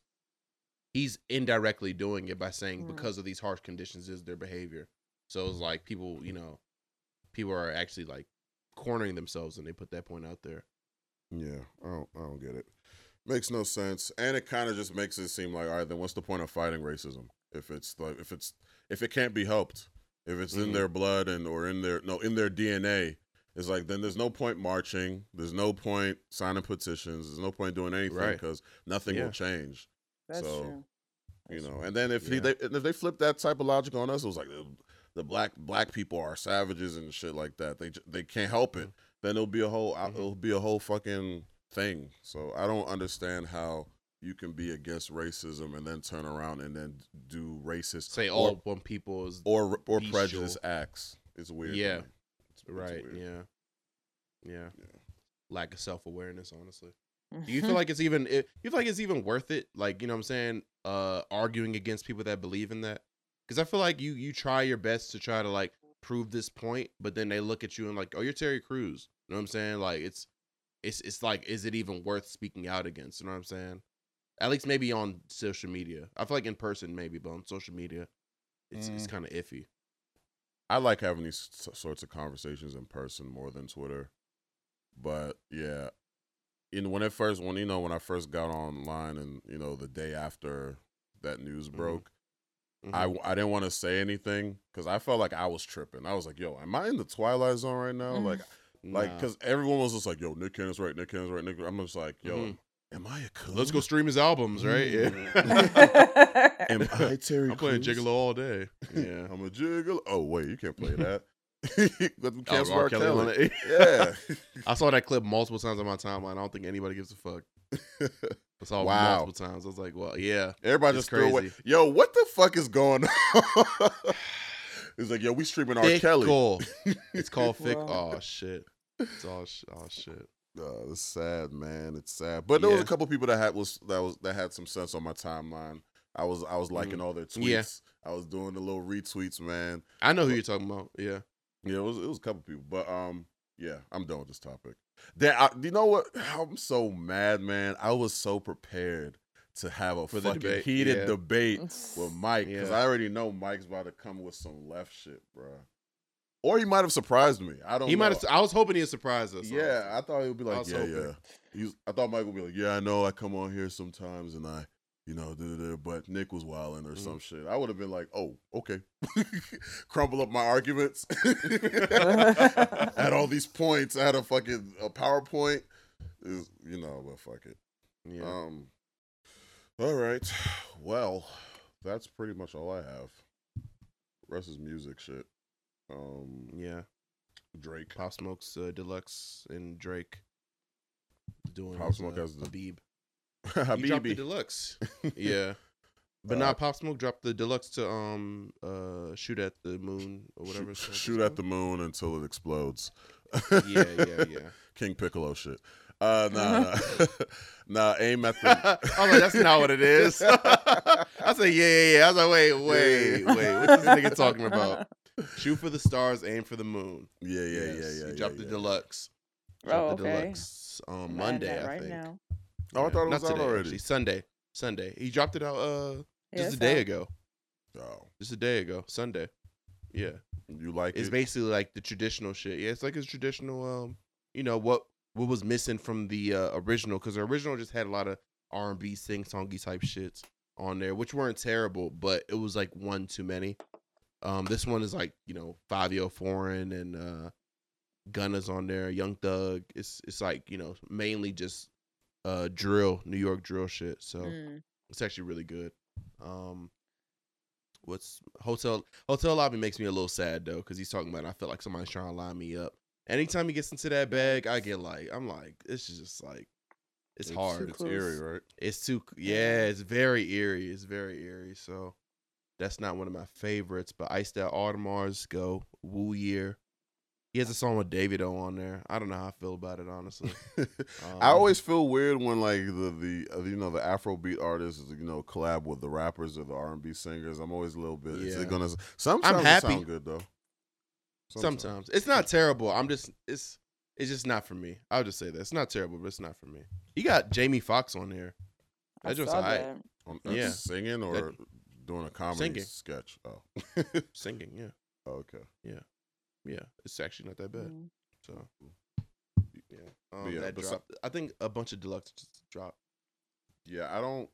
he's indirectly doing it by saying Mhm. because of these harsh conditions is their behavior. So it's like people, you know, people are actually like cornering themselves and they put that point out there. yeah i don't i don't get it makes no sense and it kind of just makes it seem like all right then what's the point of fighting racism if it's like if it's if it can't be helped if it's in Mhm. their blood and or in their no in their dna It's like then there's no point marching. There's no point signing petitions. There's no point doing anything Right. because nothing Yeah. will change. That's So, true. You know, true. and then if he, they if they flip that type of logic on us, it was like the, the black black people are savages and shit like that. They they can't help it. Then it'll be a whole Mhm. it'll be a whole fucking thing. So I don't understand how you can be against racism and then turn around and then do racist Say all when people is or or bestial. prejudice acts. It's weird. to Yeah. Me. It's- it's right. weird. Yeah. yeah, Yeah. Lack of self awareness, honestly. Do you feel like it's even? It, you feel like it's even worth it? Like you know what I'm saying? Uh, arguing against people that believe in that. Because I feel like you you try your best to try to like prove this point, but then they look at you and like, oh, you're Terry Crews. You know what I'm saying? Like it's it's it's like, is it even worth speaking out against? You know what I'm saying? At least maybe on social media. I feel like in person maybe, but on social media, it's it's Mm. kind of iffy. I like having these s- sorts of conversations in person more than Twitter. But yeah, you know, when it first, when you know, when I first got online, and you know, the day after that news Mhm. broke, Mhm. I I didn't want to say anything because I felt like I was tripping. I was like, "Yo, am I in the twilight zone right now?" Mhm. Like, like Nah. because everyone was just like, "Yo, Nick Cannon's right, Nick Cannon's right." Nick, I'm just like, "Yo, Mhm. Am I a coon? let's go stream his albums, right? Yeah. Mm. Am I Terry? I'm playing Crews? Gigolo all day. Yeah. I'm a jiggle. Oh wait, you can't play that. Let me Oh, cancel R. R. Kelly Kelly. on it. Yeah. I saw that clip multiple times on my timeline. I don't think anybody gives a fuck. I saw it Wow. multiple times. I was like, well, yeah. Everybody It's just threw away. crazy. Yo, what the fuck is going on? it's like, yo, we streaming R. Kelly. Fickle. It's called Fick. Wow. Oh, shit. It's all, sh- oh, shit. Uh, it's sad, man. It's sad. But there was a couple people that had was that was that had some sense on my timeline. I was I was liking all their tweets. Mm-hmm. Yeah. I was doing the little retweets, man. I know who you're talking about. Yeah. Yeah, it was it was a couple people, but um, yeah, I'm done with this topic. Then I, you know what? I'm so mad, man. I was so prepared to have a For fucking debate, heated yeah. debate with Mike because Yeah. I already know Mike's about to come with some left shit, bro. Or he might have surprised me. I don't. He might know. have. I was hoping he'd surprise us. Yeah, I thought he would be like, yeah, hoping. yeah. He's, I thought Mike would be like, yeah, I know I come on here sometimes and I, you know, but Nick was wilding or Mhm. some shit. I would have been like, oh, okay. Crumble up my arguments. At all these points. I had a fucking a PowerPoint. Is you know, but fuck it. Yeah. Um. All right. Well, that's pretty much all I have. Rest is music shit. Um, yeah. Drake. Pop Smoke's uh, Deluxe and Drake doing Pop his, Smoke uh, has the- Habib. He dropped the Deluxe. Yeah. But Uh, nah, Pop Smoke dropped the deluxe to um uh shoot at the moon or whatever. it's called. Shoot at the moon until it explodes. Yeah, yeah, yeah. King Piccolo shit. Uh, nah, nah, nah. Aim at the. I was like, that's not what it is. I said, yeah, yeah, yeah. I was like, wait, wait, wait. What's this nigga talking about? Shoot for the stars, aim for the moon. Yeah, yeah, Yes, yeah, yeah. He yeah, dropped yeah. the deluxe. Oh, Dropped the okay. deluxe on I'm Monday, that I right think. now. Oh, I thought it Not was out today, already. Actually. Sunday, Sunday. He dropped it out uh Yeah, just a day out. ago. Oh, Just a day ago, Sunday. Yeah. you like It's it? basically like the traditional shit. Yeah, it's like his traditional. Um, you know what what was missing from the uh, original because the original just had a lot of R and B sing songy type shits on there, which weren't terrible, but it was like one too many. Um, this one is like you know Fivio Foreign and uh, Gunna's on there, Young Thug. It's it's like you know mainly just uh drill, New York drill shit. So Mm. it's actually really good. Um, what's hotel hotel lobby makes me a little sad though because he's talking about I feel like somebody's trying to line me up. Anytime he gets into that bag, I get like I'm like it's just like it's, hard. It's Close. eerie, right? It's too yeah, it's very eerie. It's very eerie. So that's not one of my favorites. But Iced Out Audemars go Woo Year. He has a song with Davido on there. I don't know how I feel about it honestly. I Um, always feel weird when like the the uh, you know the Afrobeat artists you know collab with the rappers or the R and B singers. I'm always a little bit. Is Yeah. it gonna? Sometimes happy. it sound good though. Sometimes it's not terrible. I'm just it's it's just not for me. I'll just say that it's not terrible, but it's not for me. You got Jamie Foxx on here. I That just saw alright. that. On, Yeah. singing or That- doing a comedy Singing. sketch. Oh, Singing, yeah, okay. yeah. Yeah. It's actually not that bad. Mm. So yeah, um, yeah, that besi- dropped. I think a bunch of deluxe just dropped. Yeah, I don't.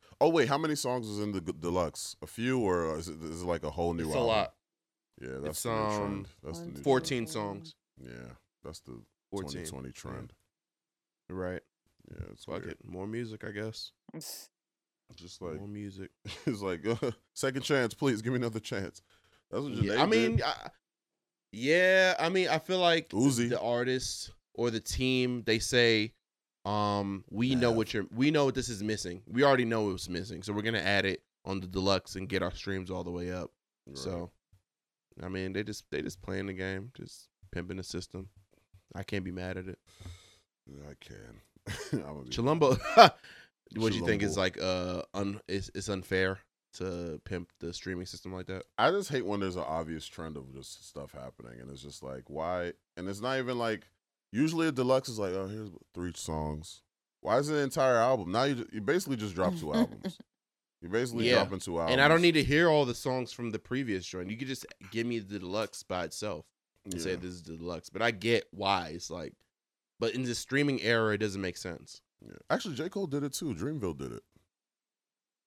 oh wait, how many songs is in the g- deluxe? A few, or is it, is it like a whole new It's a album? lot. Yeah, that's It's, the new um, trend. That's the One, new two, Fourteen three, songs. Yeah, that's the 14. 2020 trend. Right. Yeah, it's Fuck weird. it. More music, I guess. Just like More music. it's like second chance, please give me another chance. That's what Yeah, I mean, I, yeah, I mean, I feel like Uzi. the artist or the team, they say, um, we know what you're, we know what this is missing. We already know it was missing, so we're gonna add it on the deluxe and get our streams all the way up. Right. So, I mean, they just they just playing the game, just pimping the system. I can't be mad at it. I can. I'm gonna be- Chilumbo, what do you think is like uh un is it's unfair to pimp the streaming system like that? I just hate when there's an obvious trend of just stuff happening, and it's just like why? And it's not even like usually a deluxe is like, oh, here's three songs. Why is it an entire album? Now you you basically just drop two albums. You basically Yeah. dropping two albums, And I don't need to hear all the songs from the previous joint. You could just give me the deluxe by itself and say this is the deluxe. But I get why it's like, but in the streaming era, it doesn't make sense. Yeah. Actually, J Cole did it too. Dreamville did it.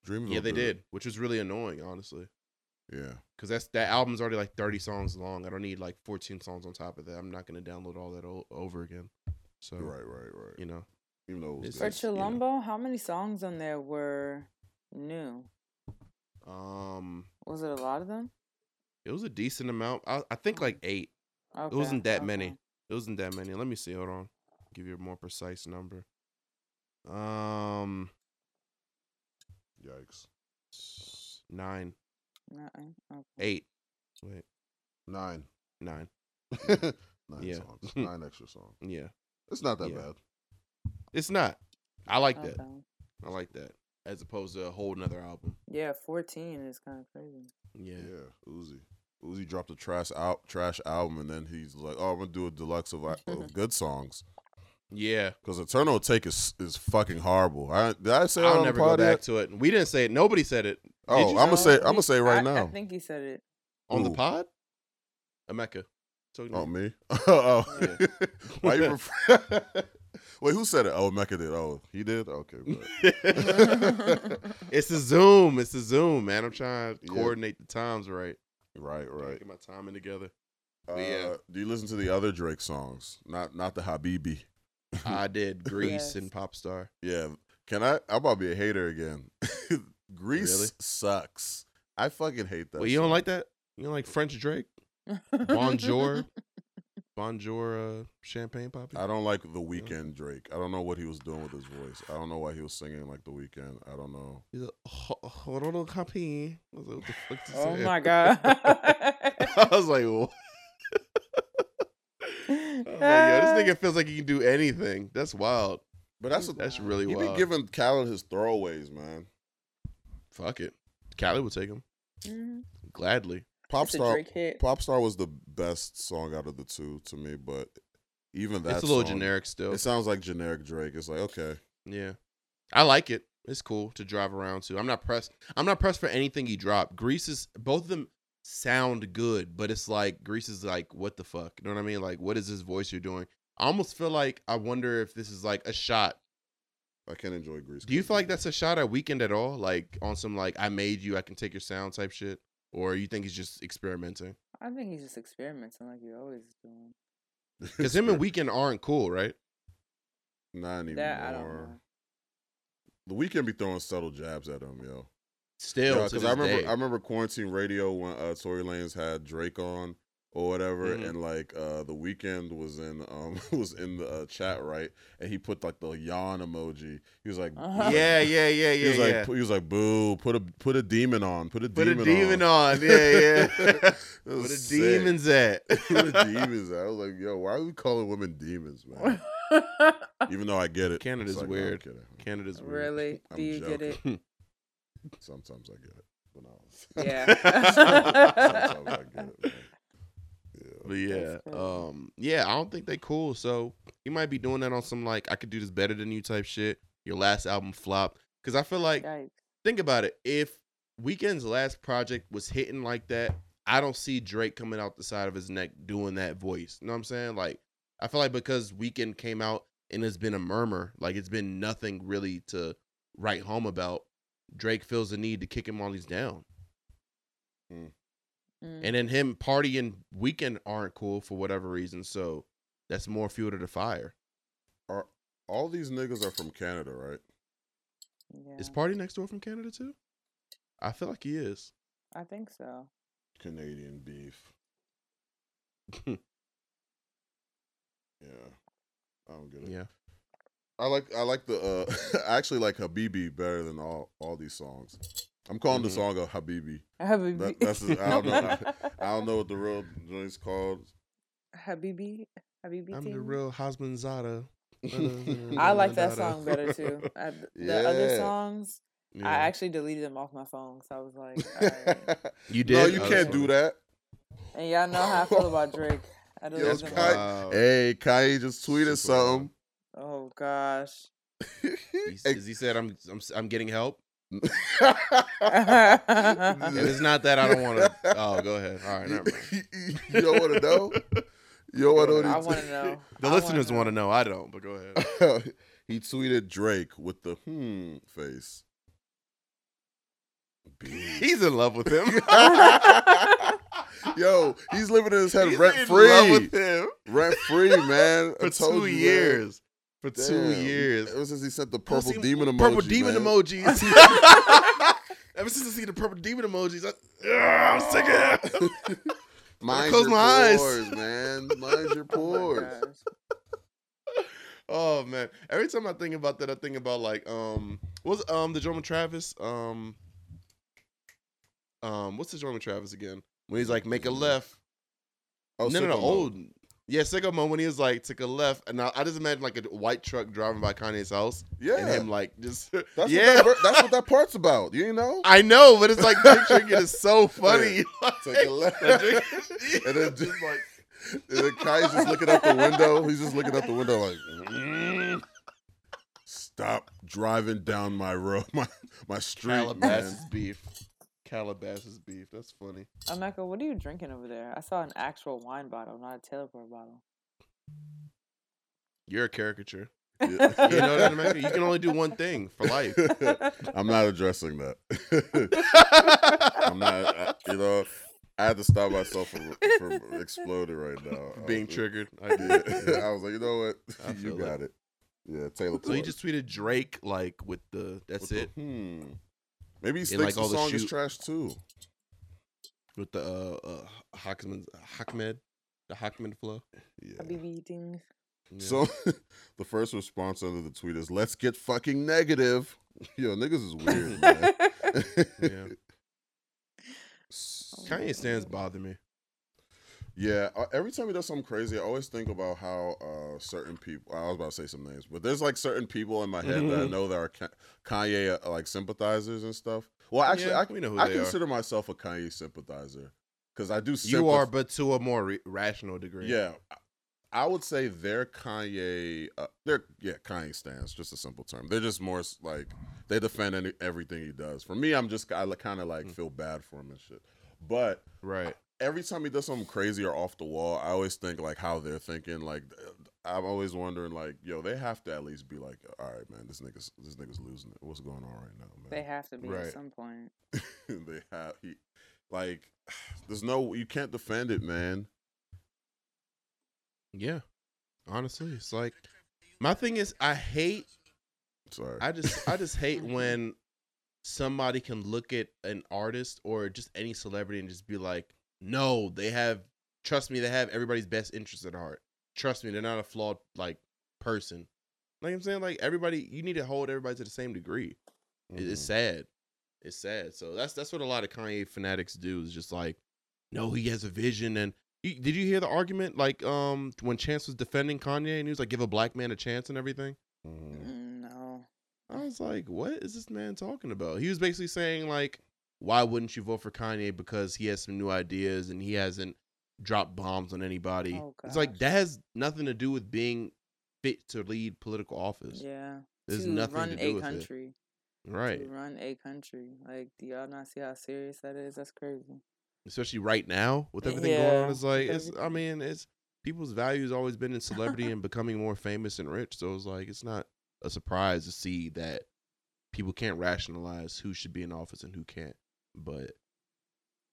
Dreamville. yeah, they it. did, which was really annoying, honestly, Yeah. because that's that album's already like thirty songs long. I don't need like fourteen songs on top of that. I'm not gonna download all that o- over again. So Right. Right. Right. you know, Even though it was For good. it's- you know. How many songs on there were new? um, Was it a lot of them? it was a decent amount. I, I think like eight. Okay, It wasn't that okay. many. It wasn't that many. Let me see. Hold on. Give you a more precise number. Um, Yikes. s- nine, Okay. eight. Wait, Nine. nine. Nine Yeah. songs. Nine extra songs. Yeah, It's not that Yeah. bad. it's not. I like that. I like that. As opposed to a whole nother album. Yeah, 14 is kind of crazy. Yeah. Yeah, Uzi. Uzi dropped a trash out trash album, and then he's like, "Oh, I'm gonna do a deluxe of, of good songs." Yeah. Because Eternal Atake is is fucking horrible. I did I say it I'll never go back yet? to it. We didn't say it. Nobody said it. Oh. I'm gonna say I'm gonna he- say right I, now I think he said it. on the pod. Emeka. Talking to Oh, me. me? oh, Yeah. why you? Refer- Wait, who said it? Oh, Mecca did. Oh, he did. Okay, but- it's a Zoom. It's a Zoom, man. I'm trying to Yeah. coordinate the times right. right, right. Get my timing together. Uh, yeah. Do you listen to the other Drake songs? Not not the Habibi. I did Greece Yes. and Popstar. Yeah. Can I? I'm about to be a hater again. Greece Really? sucks. I fucking hate that. Well, you don't like that? You don't like French Drake? Bonjour? Bonjour uh, Champagne Papi? I don't like the Weeknd Drake. I don't know what he was doing with his voice. I don't know why he was singing like the Weeknd. I don't know. He's like, "Ho- Hororo Kapi." I was like, what the fuck oh my god. I was like, what? I was like, yo, this nigga feels like he can do anything. That's wild. But that's That's really wild. he be giving Khaled his throwaways, man. Fuck it. Cali would take him Mhm. gladly. It's a Popstar, Drake hit. Popstar was the best song out of the two to me, but even that it's a little song, generic still. It sounds like generic Drake. It's like okay, Yeah, I like it. It's cool to drive around to. I'm not pressed. I'm not pressed for anything he dropped. Greece is both of them sound good, but it's like Greece is like what the fuck. You know what I mean? Like what is this voice you're doing? I almost feel like I wonder if this is like a shot. I can't enjoy Greece. Do you feel like that's a shot at Weeknd at all? Like on some like I made you, I can take your sound type shit, or you think he's just experimenting? I think he's just experimenting like he always doing. Because him and Weeknd aren't cool, right? not anymore. That I don't know. The Weeknd be throwing subtle jabs at him, yo. Still, because this I remember day. I remember quarantine radio when uh, Tory Lanez had Drake on or whatever, Mhm. and like uh, the Weeknd was in um was in the uh, chat right, and he put like the yawn emoji. He was like, Uh-huh. yeah, yeah, yeah, he yeah, was yeah. like, he was like, boo, put a put a demon on, put a Put a demon demon on. on. Yeah, yeah. It a sick. demons at? Where the demons at? I was like, yo, why are we calling women demons, man? Even though I get it, Canada's like, weird. kidding. Canada's weird. really? I'm Do you get it? Joking. Sometimes I get it, but no. Yeah. Sometimes I get it. Man. Yeah. But yeah, That's um, yeah, I don't think they cool. So he might be doing that on some like I could do this better than you type shit. Your last album flopped because I feel like Yikes. think about it. If Weeknd's last project was hitting like that, I don't see Drake coming out the side of his neck doing that voice. You know what I'm saying? Like I feel like because Weekend came out and it's been a murmur, like it's been nothing really to write home about. Drake feels the need to kick him while he's down. Mm. and then him party and Weeknd aren't cool for whatever reason. So that's more fuel to the fire. Are all these niggas are from Canada, right? yeah, Is PartyNextDoor from Canada too? I feel like he is. I think so. Canadian beef. Yeah, I don't get it. yeah. I like I like the uh I actually like Habibi better than all all these songs. I'm calling the Mhm. song a Habibi. Habibi. That- that's his- I don't know. I don't know what the real joint's called. Habibi. Habibi. I'm the real Hasman Zada. I like that song better too. I, the other songs, Yeah. I actually deleted them off my phone. So I was like, alright. You did? No, you Oh, can't do that. and y'all know how I feel about Drake. I Yo, deleted it's them. Kai- Wow. Hey, Kanye just tweeted Super something. Oh gosh. He's- As he said, I'm, I'm I'm getting help. I If it's not that, I don't want to. Oh, go ahead. All right, never mind. you don't want to know? You don't want to know? I want to know. The I listeners want to know. I don't, but go ahead. he tweeted Drake with the hmm face. Beef. He's in love with him. Yo, he's living in his head He's rent in free. love with him Rent free, man. For told two you, man. years. For two years. Ever since he sent the purple seen demon emoji. Purple demon man. emojis. Ever since I see the purple demon emojis, I, Ugh, I'm sick of it. Mind close your my eyes. man. Mind your Oh pores. gosh. Oh man! Every time I think about that, I think about like um, what's um the German Travis um um what's the German Travis again? When he's like make a left. Oh, no, no, no, old. Yeah, sicko mode when he was like took a left, and I, I just imagine like a white truck driving by Kanye's house, Yeah, and him like just that's What yeah. that, that's what that part's about. You know, I know, but it's like picturing it is so funny. take a left, and then just like and then Kai's just looking out the window. He's just looking out the window like, "Mm, stop driving down my road, my my street, Calabasas man. beef. Calabasas beef. That's funny. Emeka, what are you drinking over there? I saw an actual wine bottle, not a teleport bottle. You're a caricature. You know that, America? You can only do one thing for life. I'm not addressing that. I'm not. I, you know, I had to stop myself from, from exploding right now. Being was- triggered. I Yeah, did. I was like, you know what? You feel it. got it. Yeah, Taylor. So he just tweeted Drake like with the that's With the, it hmm. Maybe he thinks like, all the the song is trash too. with the uh, uh Hakman Hakmed the Hakmed flow. Yeah. Habibi thing. Yeah. So the first response under the tweet is, "Let's get fucking negative." Yo, niggas is weird, man. yeah, S- Kanye stands bother me. Yeah, uh, every time he does something crazy, I always think about how uh, certain people. I was about to say some names, but there's like certain people in my head that I Mhm. know that are Kanye uh, like sympathizers and stuff. Well, actually, Yeah, I, we know who I they are. consider myself a Kanye sympathizer because I do. You are, but to a more re- rational degree. Yeah, I- I would say they're Kanye. Uh, they're yeah, Kanye stands. Just a simple term. They're just more like they defend any, everything he does. For me, I'm just I kind of like Mm. feel bad for him and shit. But right. Every time he does something crazy or off the wall, I always think like how they're thinking. Like I'm always wondering, like, yo, they have to at least be like, all right, man, this nigga's this nigga's losing it. What's going on right now, man? They have to be Right. at some point. they have he like there's no you can't defend it, man. Yeah. Honestly, it's like my thing is I hate Sorry. I just I just hate when somebody can look at an artist or just any celebrity and just be like, no, they have trust me, they have everybody's best interest at heart. Trust me, they're not a flawed like person. Like I'm saying, like everybody, you need to hold everybody to the same degree. It- It's sad. It's sad. So that's that's what a lot of Kanye fanatics do. Is just like, no, he has a vision. And you, did you hear the argument like um when Chance was defending Kanye and he was like, give a black man a chance and everything? Mhm. Mm, no. I was like, what is this man talking about? He was basically saying like, why wouldn't you vote for Kanye because he has some new ideas and he hasn't dropped bombs on anybody? Oh, it's like that has nothing to do with being fit to lead political office. Yeah. There's to nothing run to a do with it. country. Right. To run a country. Like, do y'all not see how serious that is? That's crazy. Especially right now with eh, everything going on. It's like it's I mean, it's people's values always been in celebrity and becoming more famous and rich. So it's like it's not a surprise to see that people can't rationalize who should be in office and who can't. But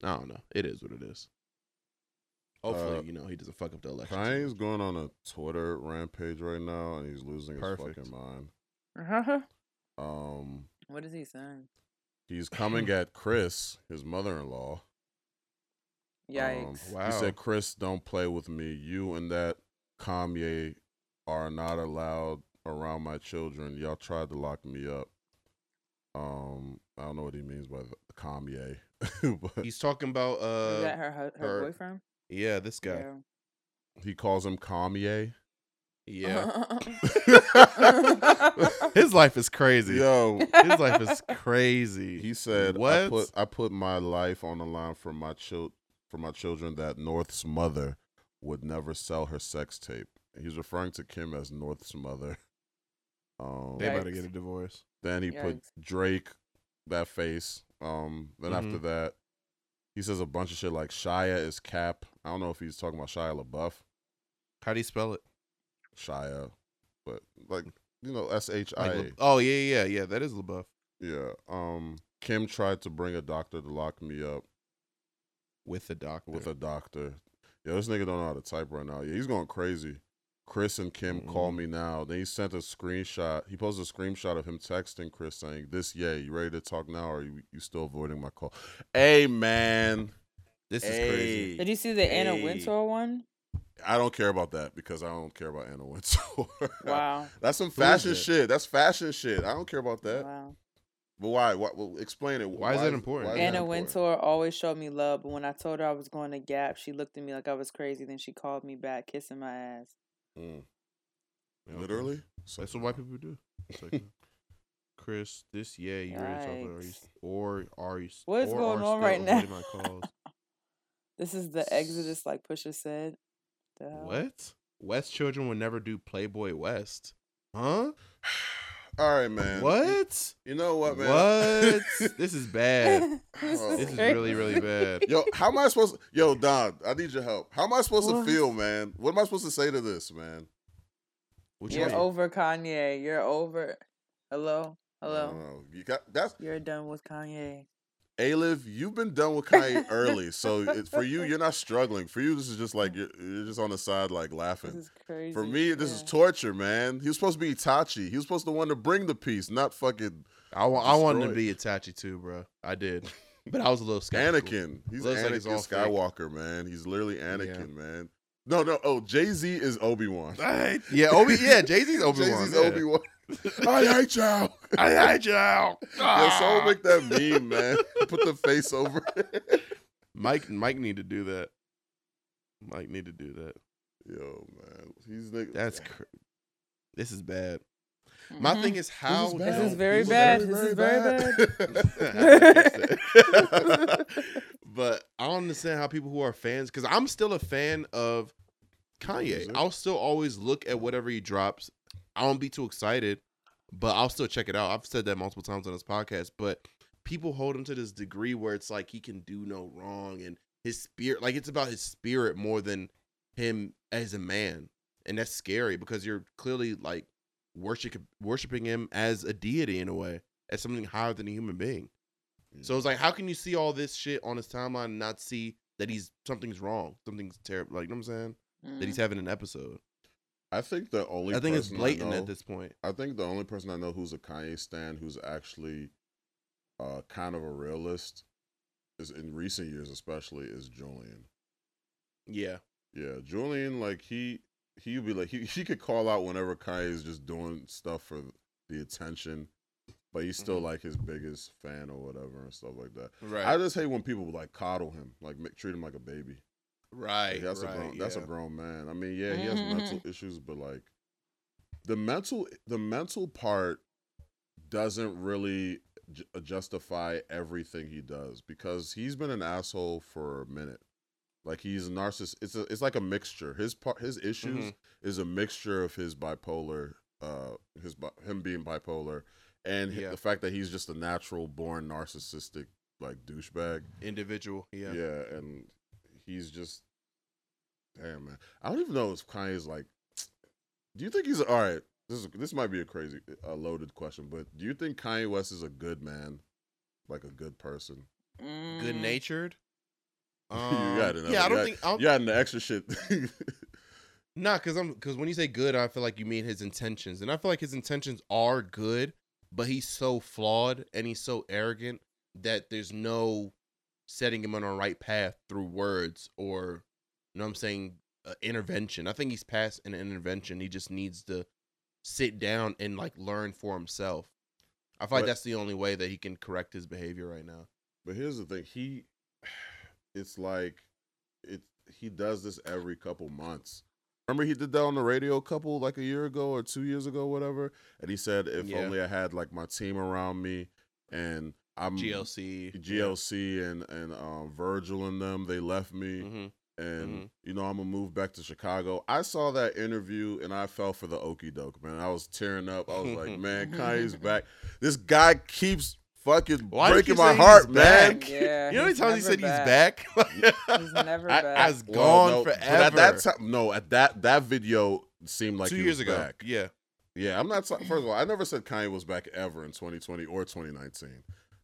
I don't know. It is what it is. Hopefully, Uh, you know, he doesn't fuck up the election. Kanye's going on a Twitter rampage right now, and he's losing his fucking mind. Uh-huh. Um, what is he saying? he's coming at Kris, his mother-in-law. Yikes. Um, Wow. He said, "Kris, don't play with me. You and that Kanye are not allowed around my children. Y'all tried to lock me up." Um, I don't know what he means by the Kanye, but He's talking about is that uh her her, her- her boyfriend? yeah, this guy. Yeah. he calls him Kanye. Yeah. His life is crazy. Yo, His life is crazy. he said, What? I put I put my life on the line for my chil- for my children that North's mother would never sell her sex tape." He's referring to Kim as North's mother. Um, they about to get a divorce. Then he put Drake, that face. Um, then after Mhm. that, he says a bunch of shit like Shia is cap. I don't know if he's talking about Shia LaBeouf, How do you spell it? Shia, but like you know S H I. Like, oh yeah, yeah, yeah. That is LaBeouf. Yeah. Um, Kim tried to bring a doctor to lock me up with a doctor. with a doctor. Yeah, this nigga don't know how to type right now. Yeah, he's going crazy. Kris and Kim call Mm. me now. Then he sent a screenshot. He posted a screenshot of him texting Kris saying, "This, yeah, you ready to talk now, or you, you still avoiding my call?" Hey, man. this is crazy. Did you see the Anna Wintour one? I don't care about that because I don't care about Anna Wintour. Wow. That's some fashion shit. That's fashion shit. I don't care about that. Wow. But why? Why? Well, explain it. Why is that important? why is that Anna important? Wintour always showed me love, but when I told her I was going to Gap, she looked at me like I was crazy. Then she called me back, kissing my ass. Mm. Okay. Literally. That's what white people do. Like, Kris, this yeah, you ready to talk about? Are you, Yikes. or are you? What is going on right now? My calls. This is the Exodus, like Pusha said. What? West children would never do Playboy West. Huh? All right, man. What? You know what, man? What? this is bad. this Oh. is, This is really, really bad. Yo, how am I supposed to? Yo, Don, I need your help. How am I supposed What? to feel, man? What am I supposed to say to this, man? What you You're mean? over Kanye. You're over. Hello. Hello. You got that's You're done with Kanye. Aliv. You've been done with Kanye early, so it, for you, you're not struggling. For you, this is just like you're, you're just on the side, like This laughing. is crazy. For me, this is torture, man. He was supposed to be Itachi. He was supposed to want to bring the peace, not fucking I, I wanted to be Itachi too, bro. I did, but I was a little skeptical. Anakin. He's Looks like it's Anakin fake. Skywalker, man. He's literally Anakin, man. No, no. Oh, Jay Z is Obi Wan. Yeah, Obi. Yeah, Jay Z's Obi Jay Wan. Z's Obi Wan. I hate y'all. I hate y'all. Yeah, someone make that meme, man. Put the face over. it. Mike, Mike need to do that. Mike need to do that. Yo, man, he's nigga. That's cr- this is bad. My Mhm. thing is how bad. This is don't- very This bad. very, This is very bad. but I don't understand how people who are fans, because I'm still a fan of Kanye. I'll still always look at whatever he drops. I won't be too excited, but I'll still check it out. I've said that multiple times on this podcast. But people hold him to this degree where it's like he can do no wrong and his spirit, like it's about his spirit more than him as a man, and that's scary because you're clearly like worship worshiping him as a deity in a way, as something higher than a human being. So it's like, how can you see all this shit on his timeline and not see that he's something's wrong, something's terrible? Like, you know what I'm saying? Mm. That he's having an episode. I think the only I think it's person blatant know, at this point. I think the only person I know who's a Kanye stan who's actually uh, kind of a realist is in recent years, especially, is Julian. Yeah, Yeah, Julian, like he he'd be like he he could call out whenever Kanye is just doing stuff for the attention, but he's still Mhm. like his biggest fan or whatever and stuff like that. right, I just hate when people like coddle him, like make, treat him like a baby. Right. Like, that's right, a grown, that's a grown man. I mean, yeah, he has Mhm. mental issues, but like the mental the mental part doesn't really ju- justify everything he does because he's been an asshole for a minute. Like he's a narcissist. It's a, it's like a mixture. His part, his issues Mhm. is a mixture of his bipolar, uh, his bi- him being bipolar, and Yeah. the fact that he's just a natural born narcissistic like douchebag. individual. Yeah. Yeah, and he's just damn man. I don't even know if Kanye's like. Do you think he's all right? This is this might be a crazy, a loaded question, but do you think Kanye West is a good man, like a good person? Mm. good natured. Um, you got it. yeah, I don't you think. I got, you got the extra shit. Nah, because I'm because when you say good, I feel like you mean his intentions, and I feel like his intentions are good, but he's so flawed and he's so arrogant that there's no setting him on the right path through words or, you know, what I'm saying uh, intervention. I think he's past an intervention. He just needs to sit down and like learn for himself. I feel like that's the only way that he can correct his behavior right now. But here's the thing, he it's like it he does this every couple months. Remember he did that on the radio a couple like a year ago or two years ago, whatever. And he said if Yeah. only I had like my team around me and I'm GLC, GLC and and um, Virgil and them, they left me, hmm and Mhm. you know I'm gonna move back to Chicago. I saw that interview and I fell for the okey doke, man. I was tearing up. I was like, man, Kanye's back. This guy keeps fucking Why breaking my heart, man. back? Yeah, You know how many he's times he never said he's back? He's never I- back. Has Well, gone no, forever. But at that time, no, at that that video seemed like Two he years was ago. Back. Yeah. Yeah, I'm not. First of all, I never said Kanye was back ever in 2020 or 2019.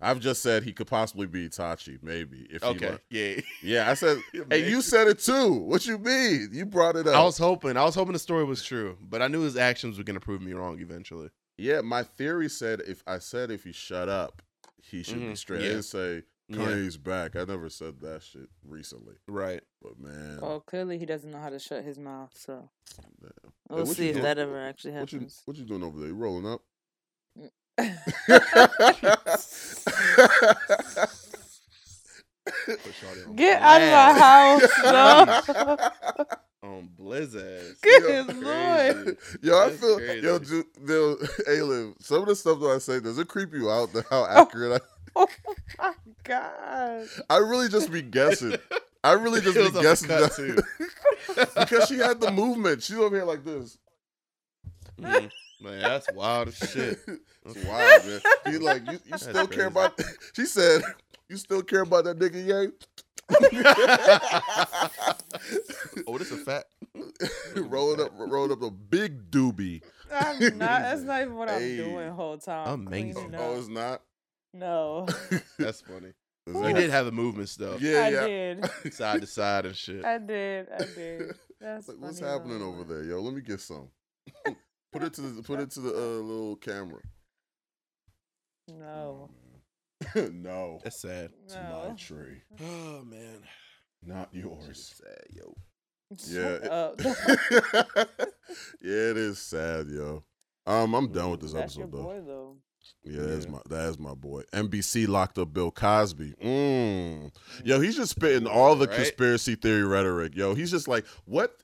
I've just said he could possibly be Itachi, maybe. If he Okay. Yeah. yeah, I said. Yeah, hey, you said it too. What you mean? You brought it up. I was hoping. I was hoping the story was true, but I knew his actions were gonna prove me wrong eventually. yeah, my theory said if I said if he shut up, he should be Mhm, straight. I didn't say Yeah. Kanye's back. I never said that shit recently. Right. But man, Well, clearly he doesn't know how to shut his mouth, so man. we'll what see if doing- that ever actually what you happens. what you doing over there? You rolling up? Put Shawty on Get out of my house, no. On Blizzard. Good Yo, lord. Yo, I That's feel crazy. yo, dude, yo, Alim, some of the stuff that I say does it creep you out? that How accurate Oh my god. I, I really just be guessing. I really just be guessing uppercut, that- because she had the movement. She's over here like this. Mhm. Man, that's wild as shit. It's wild, man. He like you, you still crazy. care about. She said, "You still care about that nigga Yang?" oh, this a fat. rolling up, rolling up a big doobie. I'm not that's not even what I'm Hey. doing whole time. I'm Amazing. cleaning Oh, it's not. No. That's funny. Is You did have the movement stuff. Yeah, I yeah. did. side to side and shit. I did. I did. That's Like, what's happening though. over there, yo? Let me get some. put it to the put it to the uh, little camera. No. no, That's sad. it's my No. tree, Oh man, not yours. sad, yo. Yeah, Shut up. yeah, it is sad, yo. Um, I'm done with this That's your episode though. boy though. Yeah, that's Yeah. my that is my boy. NBC locked up Bill Cosby. Mm. Yo, he's just spitting all the Right? conspiracy theory rhetoric. Yo, he's just like, what?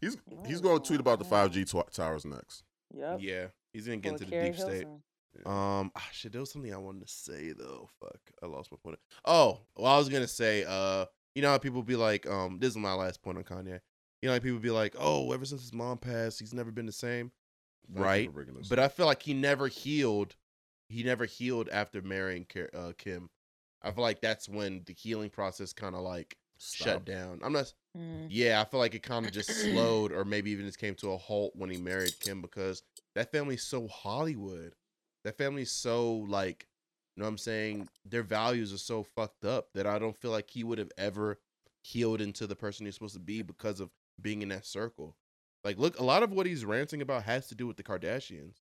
he's he's going to tweet about the five G tw- towers next. Yep. Yeah, he's gonna get into the Keri deep state. Hilson. Um, ah, shit, there was something I wanted to say though. Fuck, I lost my point. Oh, well, I was gonna say, uh, you know how people be like, um, this is my last point on Kanye. You know, like people be like, oh, ever since his mom passed, he's never been the same. Thank right, for bringing this but. I feel like he never healed. He never healed after marrying uh, Kim. I feel like that's when the healing process kind of like shut down. I'm not. Mm. Yeah, I feel like it kind of just slowed, or maybe even just came to a halt when he married Kim because that family's so Hollywood. That family's so like, you know what I'm saying? Their values are so fucked up that I don't feel like he would have ever healed into the person he's supposed to be because of being in that circle. Like, look, a lot of what he's ranting about has to do with the Kardashians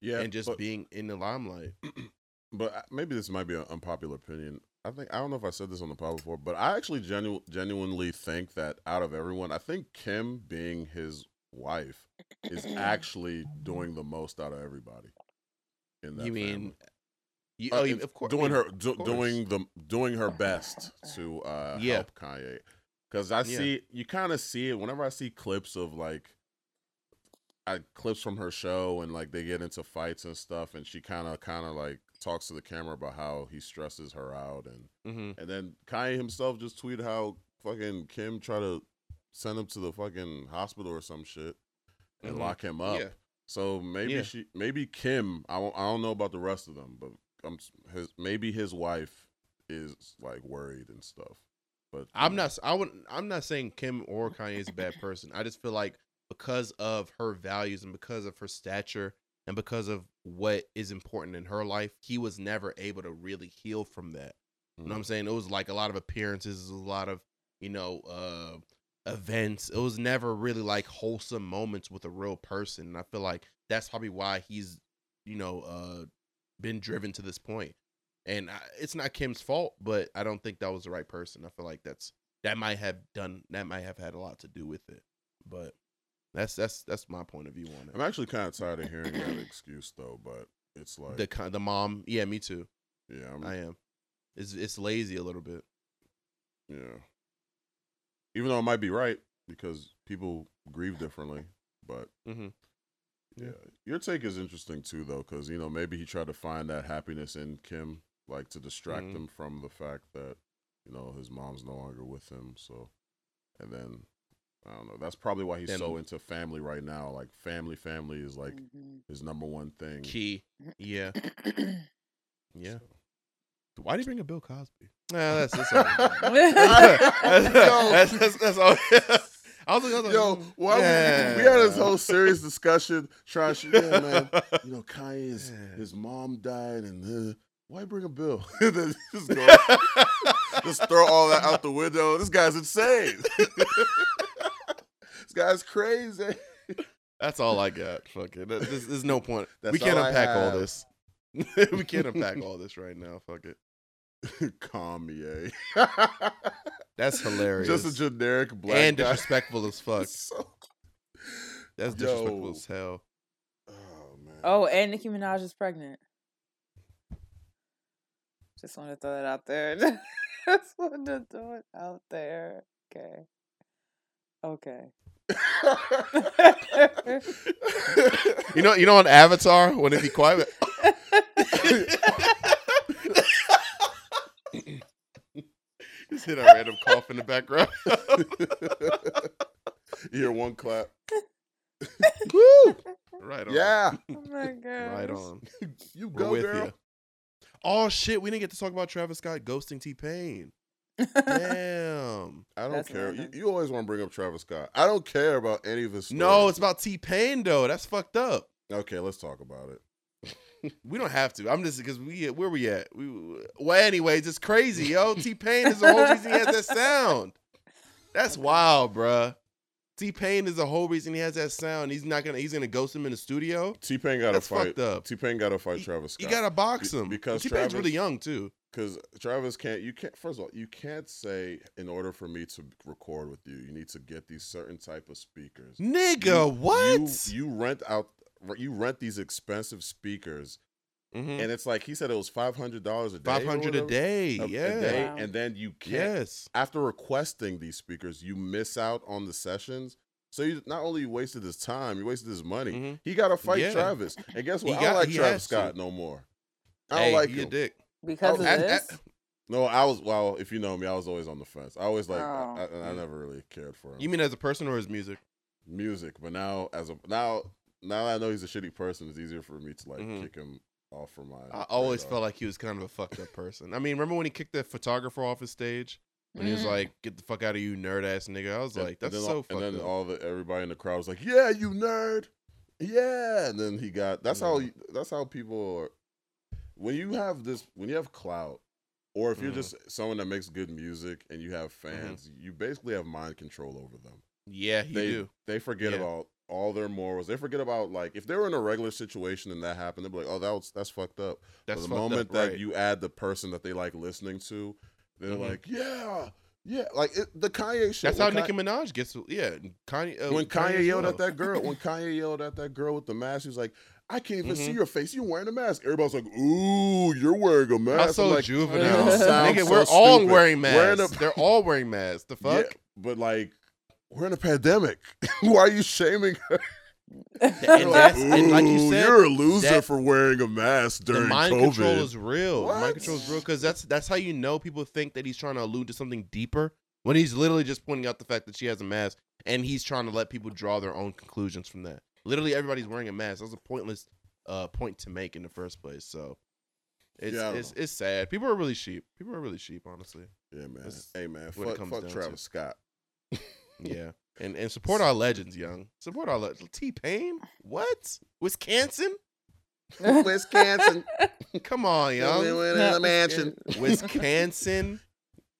Yeah, and just but, being in the limelight. but uh, maybe this might be an unpopular opinion. I think I don't know if I said this on the pod before, but I actually genu- genuinely think that out of everyone, I think Kim being his wife is actually doing the most out of everybody. In that You mean? family. You, Uh, oh, you, of course. doing her do, course. doing the doing her best to uh Yeah. help Kanye. Cuz I Yeah. see you kind of see it whenever I see clips of like I clips from her show and like they get into fights and stuff and she kind of kind of like talks to the camera about how he stresses her out and Mhm. and then Kanye himself just tweeted how fucking Kim tried to send him to the fucking hospital or some shit and Mhm. lock him up. Yeah. So maybe Yeah. she, maybe Kim. I don't, I don't know about the rest of them, but I'm his maybe his wife is like worried and stuff. But I'm know, not. I wouldn't. I'm not saying Kim or Kanye is a bad person. I just feel like because of her values and because of her stature and because of what is important in her life, he was never able to really heal from that. You know what I'm saying? It was like a lot of appearances, a lot of you know, uh events. It was never really like wholesome moments with a real person. And I feel like that's probably why he's, you know, uh been driven to this point. And I, it's not Kim's fault, but I don't think that was the right person. I feel like that's that might have done that might have had a lot to do with it. But that's that's that's my point of view on it. I'm actually kind of tired of hearing that excuse though, but it's like, the the mom, yeah, me too. yeah, I'm, I am. It's it's lazy a little bit. yeah. Even though it might be right because people grieve differently, but Mm-hmm. yeah, your take is interesting too, though, because you know maybe he tried to find that happiness in Kim, like to distract Mhm. him from the fact that you know his mom's no longer with him. So, and then I don't know. That's probably why he's Then- so into family right now. Like family, family is like Mhm. his number one thing. Key. Yeah. Yeah. Mm-hmm. Why do you bring up Bill Cosby? Nah, that's that's all. Yo. that's, that's, that's all. I was like, I was like, Yo, mm, why we, we had this whole serious discussion trying to, yeah, man. You know, Kanye's Yeah. his mom died, and uh, why bring a bill? Just, go, just throw all that out the window. This guy's insane. this guy's crazy. That's all I got. Fuck it. There's, there's no point. That's we can't all unpack all this. we can't unpack all this right now. Fuck it. Kanye. Eh? That's hilarious. Just a generic black and guy. disrespectful as fuck. So- That's disrespectful Yo. as hell. oh man. oh, and Nicki Minaj is pregnant. Just want to throw that out there. Just want to throw it out there. Okay. Okay. You know, you know, on Avatar when it be quiet. Just hit a random cough in the background. you hear one clap. Woo! Right on. Yeah. oh my god. Right on. You We're go, with girl. you. Oh shit, we didn't get to talk about Travis Scott ghosting T Pain. Damn. I don't That's care. You, you always want to bring up Travis Scott. I don't care about any of his stories. No, it's about T Pain though. That's fucked up. okay. Let's talk about it. We don't have to. I'm just because we where we at. We well, anyways, it's crazy, yo. T Pain is the whole reason he has that sound. That's wild, bruh. T Pain is the whole reason he has that sound. He's not gonna. He's gonna ghost him in the studio. T Pain got to fight. up. T Pain got to fight Travis You Scott. gotta box Be- him because T Pain's really young too. because Travis can't. You can't. First of all, you can't say in order for me to record with you, you need to get these certain type of speakers. Nigga, You- what? You, you rent out. You rent these expensive speakers, Mhm. and it's like he said it was five hundred dollars a day. or Five hundred a day. A- a yeah. day, Wow. and then you can't. Yes. After requesting these speakers, you miss out on the sessions. So you not only you wasted his time, you wasted his money. Mhm. He got to fight Yeah. Travis, and guess He what? I got- don't like Travis has to. Scott no more. I don't Hey, like he dick because dick. Oh, of at- this. at- No, I was well. If you know me, I was always on the fence. I always like. Oh. I, I, I never really cared for him. You mean as a person or his music? music, but now as a now now that I know he's a shitty person, it's easier for me to like Mhm. kick him off from my. I always radar. felt like he was kind of a fucked up person. I mean, remember when he kicked the photographer off his stage? When he was Mhm. like, "Get the fuck out of you, nerd ass nigga." I was And- like, and "That's then so all, fucked And then up." all the everybody in the crowd was like, "Yeah, you nerd, yeah." And then he got. That's how. You, that's how people are. When you have this, when you have clout, or if you're Mhm. just someone that makes good music and you have Mm-hmm. fans, you basically have mind control over them. yeah, you they do. they forget Yeah. about all their morals. They forget about like if they were in a regular situation and that happened, they'd be like, "Oh, that was that's fucked up." That's but the fucked up, moment that right. you add the person that they like listening to, they're Mhm. like, "Yeah, yeah." Like it, the Kanye shit. That's how Nicki Kanye, Minaj gets. Yeah, Kanye. Uh, when Kanye as yelled at that girl, when Kanye yelled at that girl with the mask, he was like, "I can't even see Mhm. your face. You're wearing a mask." Everybody's like, "Ooh, you're wearing a mask." That's so like, juvenile. "You sound Nigga, so we're all stupid. wearing Wearing masks. a- They're all wearing masks. The Yeah, fuck? but like, we're in a pandemic. Why are you shaming her? And, and like you "Ooh, said, you're a loser for wearing a mask the during mind COVID. control is real. The mind control is real because that's that's how you know people think that he's trying to allude to something deeper when he's literally just pointing out the fact that she has a mask and he's trying to let people draw their own conclusions from that. Literally, everybody's wearing a mask. That's a pointless uh, point to make in the first place. So it's Yeah, it's, it's sad. People are really sheep. People are really sheep, honestly. yeah, man. That's Hey, man. what Fuck, fuck down to. Travis Scott. Yeah. And and support our legends, young. Support our legends. T Pain? What? Wisconsin? Wisconsin. Come on, We young. went in the mansion. Wisconsin?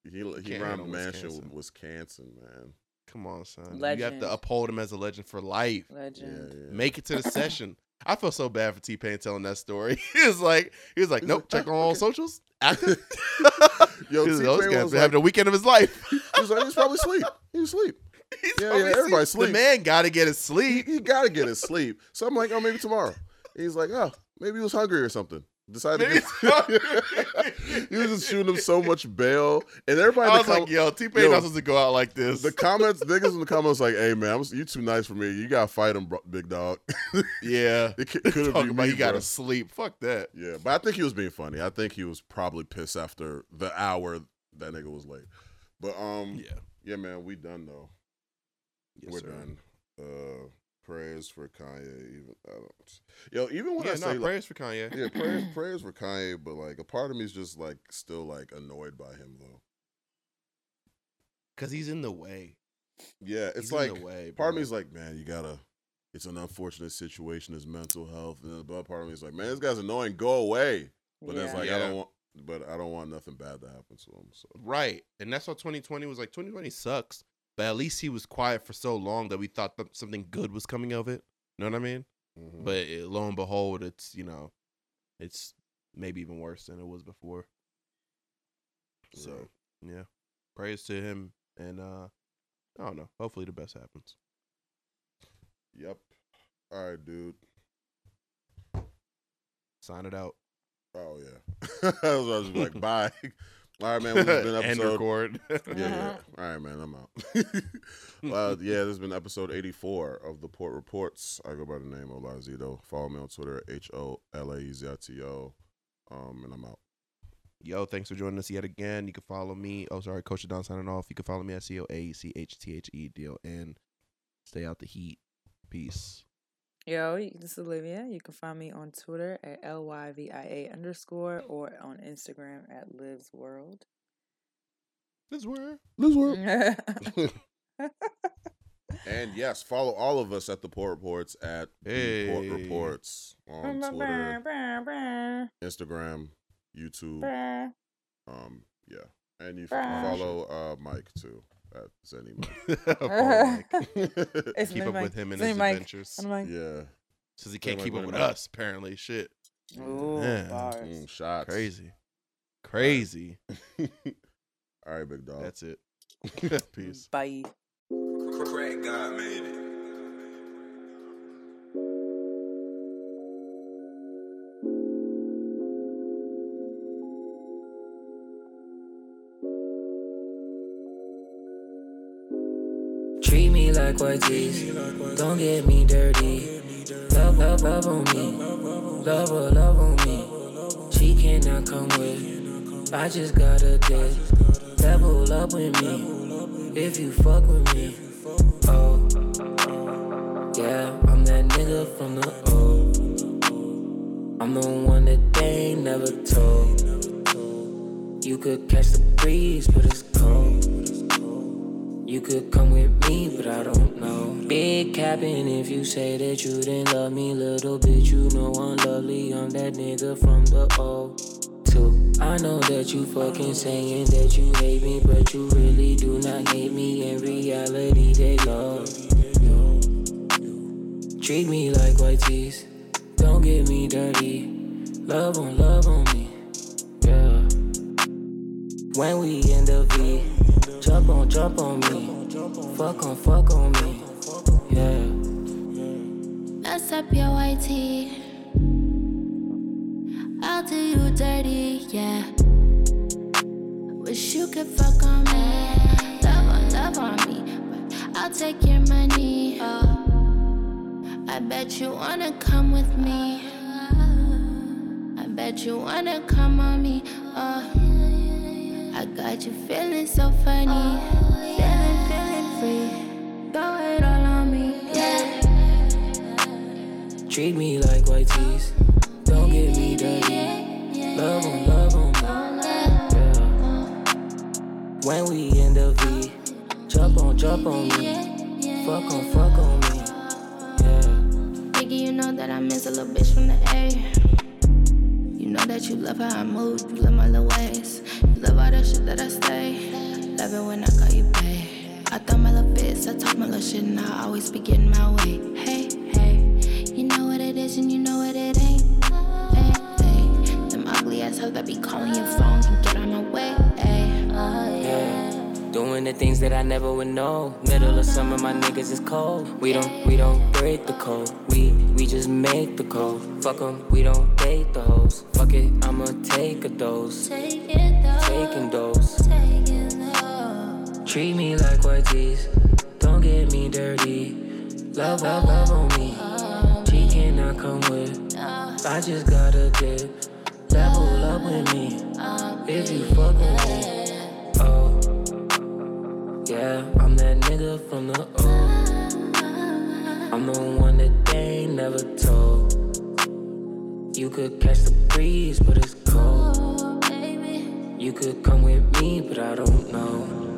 he he Can't rhymed on mansion Wisconsin. with Wisconsin, man. Come on, son. You have to uphold him as a legend for life. Legend. yeah. Make it to the session. I feel so bad for T Pain telling that story. he was like, he was like, nope, check on "Oh, all okay." socials. Active. Yo, He oh, T-Pain "Those was guys like- having the weekend of his life. He was like, he's probably asleep. He was asleep. He's Yeah, yeah, everybody asleep. The man got to get his sleep. he gotta get his sleep. So I'm like, oh, maybe tomorrow. He's like, oh, maybe he was hungry or something. Decided Maybe to he's get. hungry. he was just shooting him so much bail, and everybody. I was like, yo, T Pain not supposed to go out like this. the comments, niggas in the comments, like, hey man, you too nice for me. You gotta fight him, bro, big dog. yeah. it could have been me, you gotta sleep. Fuck that. Yeah, but I think he was being funny. I think he was probably pissed after the hour that nigga was late. But um, Yeah. yeah, man, we done though. Yes, We're sir. done. Uh, prayers for Kanye. Even I don't. Yo, even when Yeah, I say like, prayers for Kanye. yeah, prayers, prayers for Kanye, but like a part of me is just like still like annoyed by him though. Because he's in the way. Yeah, it's He's like in the way. part of me is like, man, you gotta. It's an unfortunate situation. His mental health, and the other part of me is like, man, this guy's annoying. Go away. But yeah. it's like I don't want. But I don't want nothing bad to happen to him. So Right. And that's why 2020 was like. 2020 sucks. But at least he was quiet for so long that we thought that something good was coming of it. You know what I mean? mhm. But it, lo and behold, it's, you know, it's maybe even worse than it was before. So, yeah. Praise to him. And, uh, I don't know. Hopefully the best happens. Yep. All right, dude. Sign it out. Oh yeah. I was like, bye. All right, man. This has been End episode. record. Yeah, yeah. All right, man. I'm out. uh, yeah, this has been episode 84 of the Port Reports. I go by the name Hola Ezito. Follow me on Twitter at H O L A E Z I T O. Um, and I'm out. Yo, thanks for joining us yet again. You can follow me. Oh, sorry, Coach Don signing off. You can follow me at C O A C H T H E D O N. Stay out the heat. Peace. Yo, this is Alyvia. You can find me on Twitter at L Y V I A underscore or on Instagram at Lives World. This word. Liz World. And yes, follow all of us at the Port Reports at the Port Reports on Twitter, Instagram, YouTube. Um, yeah. And you follow uh Mike too at Zenni Mike. Mike. It's Keep up Mike. with him and his Mike. adventures. I'm like, yeah. Says he can't keep up with Mike. us, apparently. Shit. ooh, Yeah. bars. Mm, shots. Crazy. Crazy. All right, big dog. That's it. Peace. Bye. Like. Don't get me dirty. Love, love, love on me. Love, love on me. She cannot come with. I just got a dick. Level up with me. If you fuck with me. Oh. Yeah, I'm that nigga from the O. I'm the one that they ain't never told. You could catch the breeze, but it's cold. You could come with me, but I don't know. Big capping if you say that you didn't love me, little bitch. You know I'm lovely. I'm that nigga from the O. Two. I know that you fucking saying that you hate me, but you really do not hate me. In reality, they love. Treat me like white tees. Don't get me dirty. Love on, love on me. Yeah. When we in the V, jump on, jump on me. Fuck on, fuck on me. Yeah. Mess up your white tee. I'll do you dirty, yeah. Wish you could fuck on me. Love on, love on me. But I'll take your money. Oh. I bet you wanna come with me. I bet you wanna come on me. Oh. I got you feeling so funny. Oh, Feeling, feeling free. Throw it all on me, yeah. Treat me like white tees. Don't get me dirty. Love on, love on me. Yeah. When we in the V, jump on, jump on me. Fuck on, fuck on me. Yeah. Nigga, you know that I miss a little bitch from the A. That you love how I move, you love my little ways. You love all that shit that I say. Love it when I call you babe. I thought my little bits, I talk my little shit, and I always be getting my way. Hey, hey, you know what it is, and you know what it ain't. Hey, hey, them ugly ass hoes that be calling your phone can get on my way. Hey, oh, Yeah. Doing the things that I never would know. Middle of summer, my niggas is cold. We don't, we don't break the code. We just make the code. Fuck 'em, we don't date the hoes. Fuck it, I'ma take a dose. take it though. Taking dose. Take it though. Treat me like white tees. Don't get me dirty. Love, love, love on me. She cannot come with. I just gotta dip. Level up with me. If you fuck with me. Oh. Yeah, I'm that nigga from the O. I'm the one that they never told. You could catch the breeze, but it's cold. Oh, baby. You could come with me, but I don't know.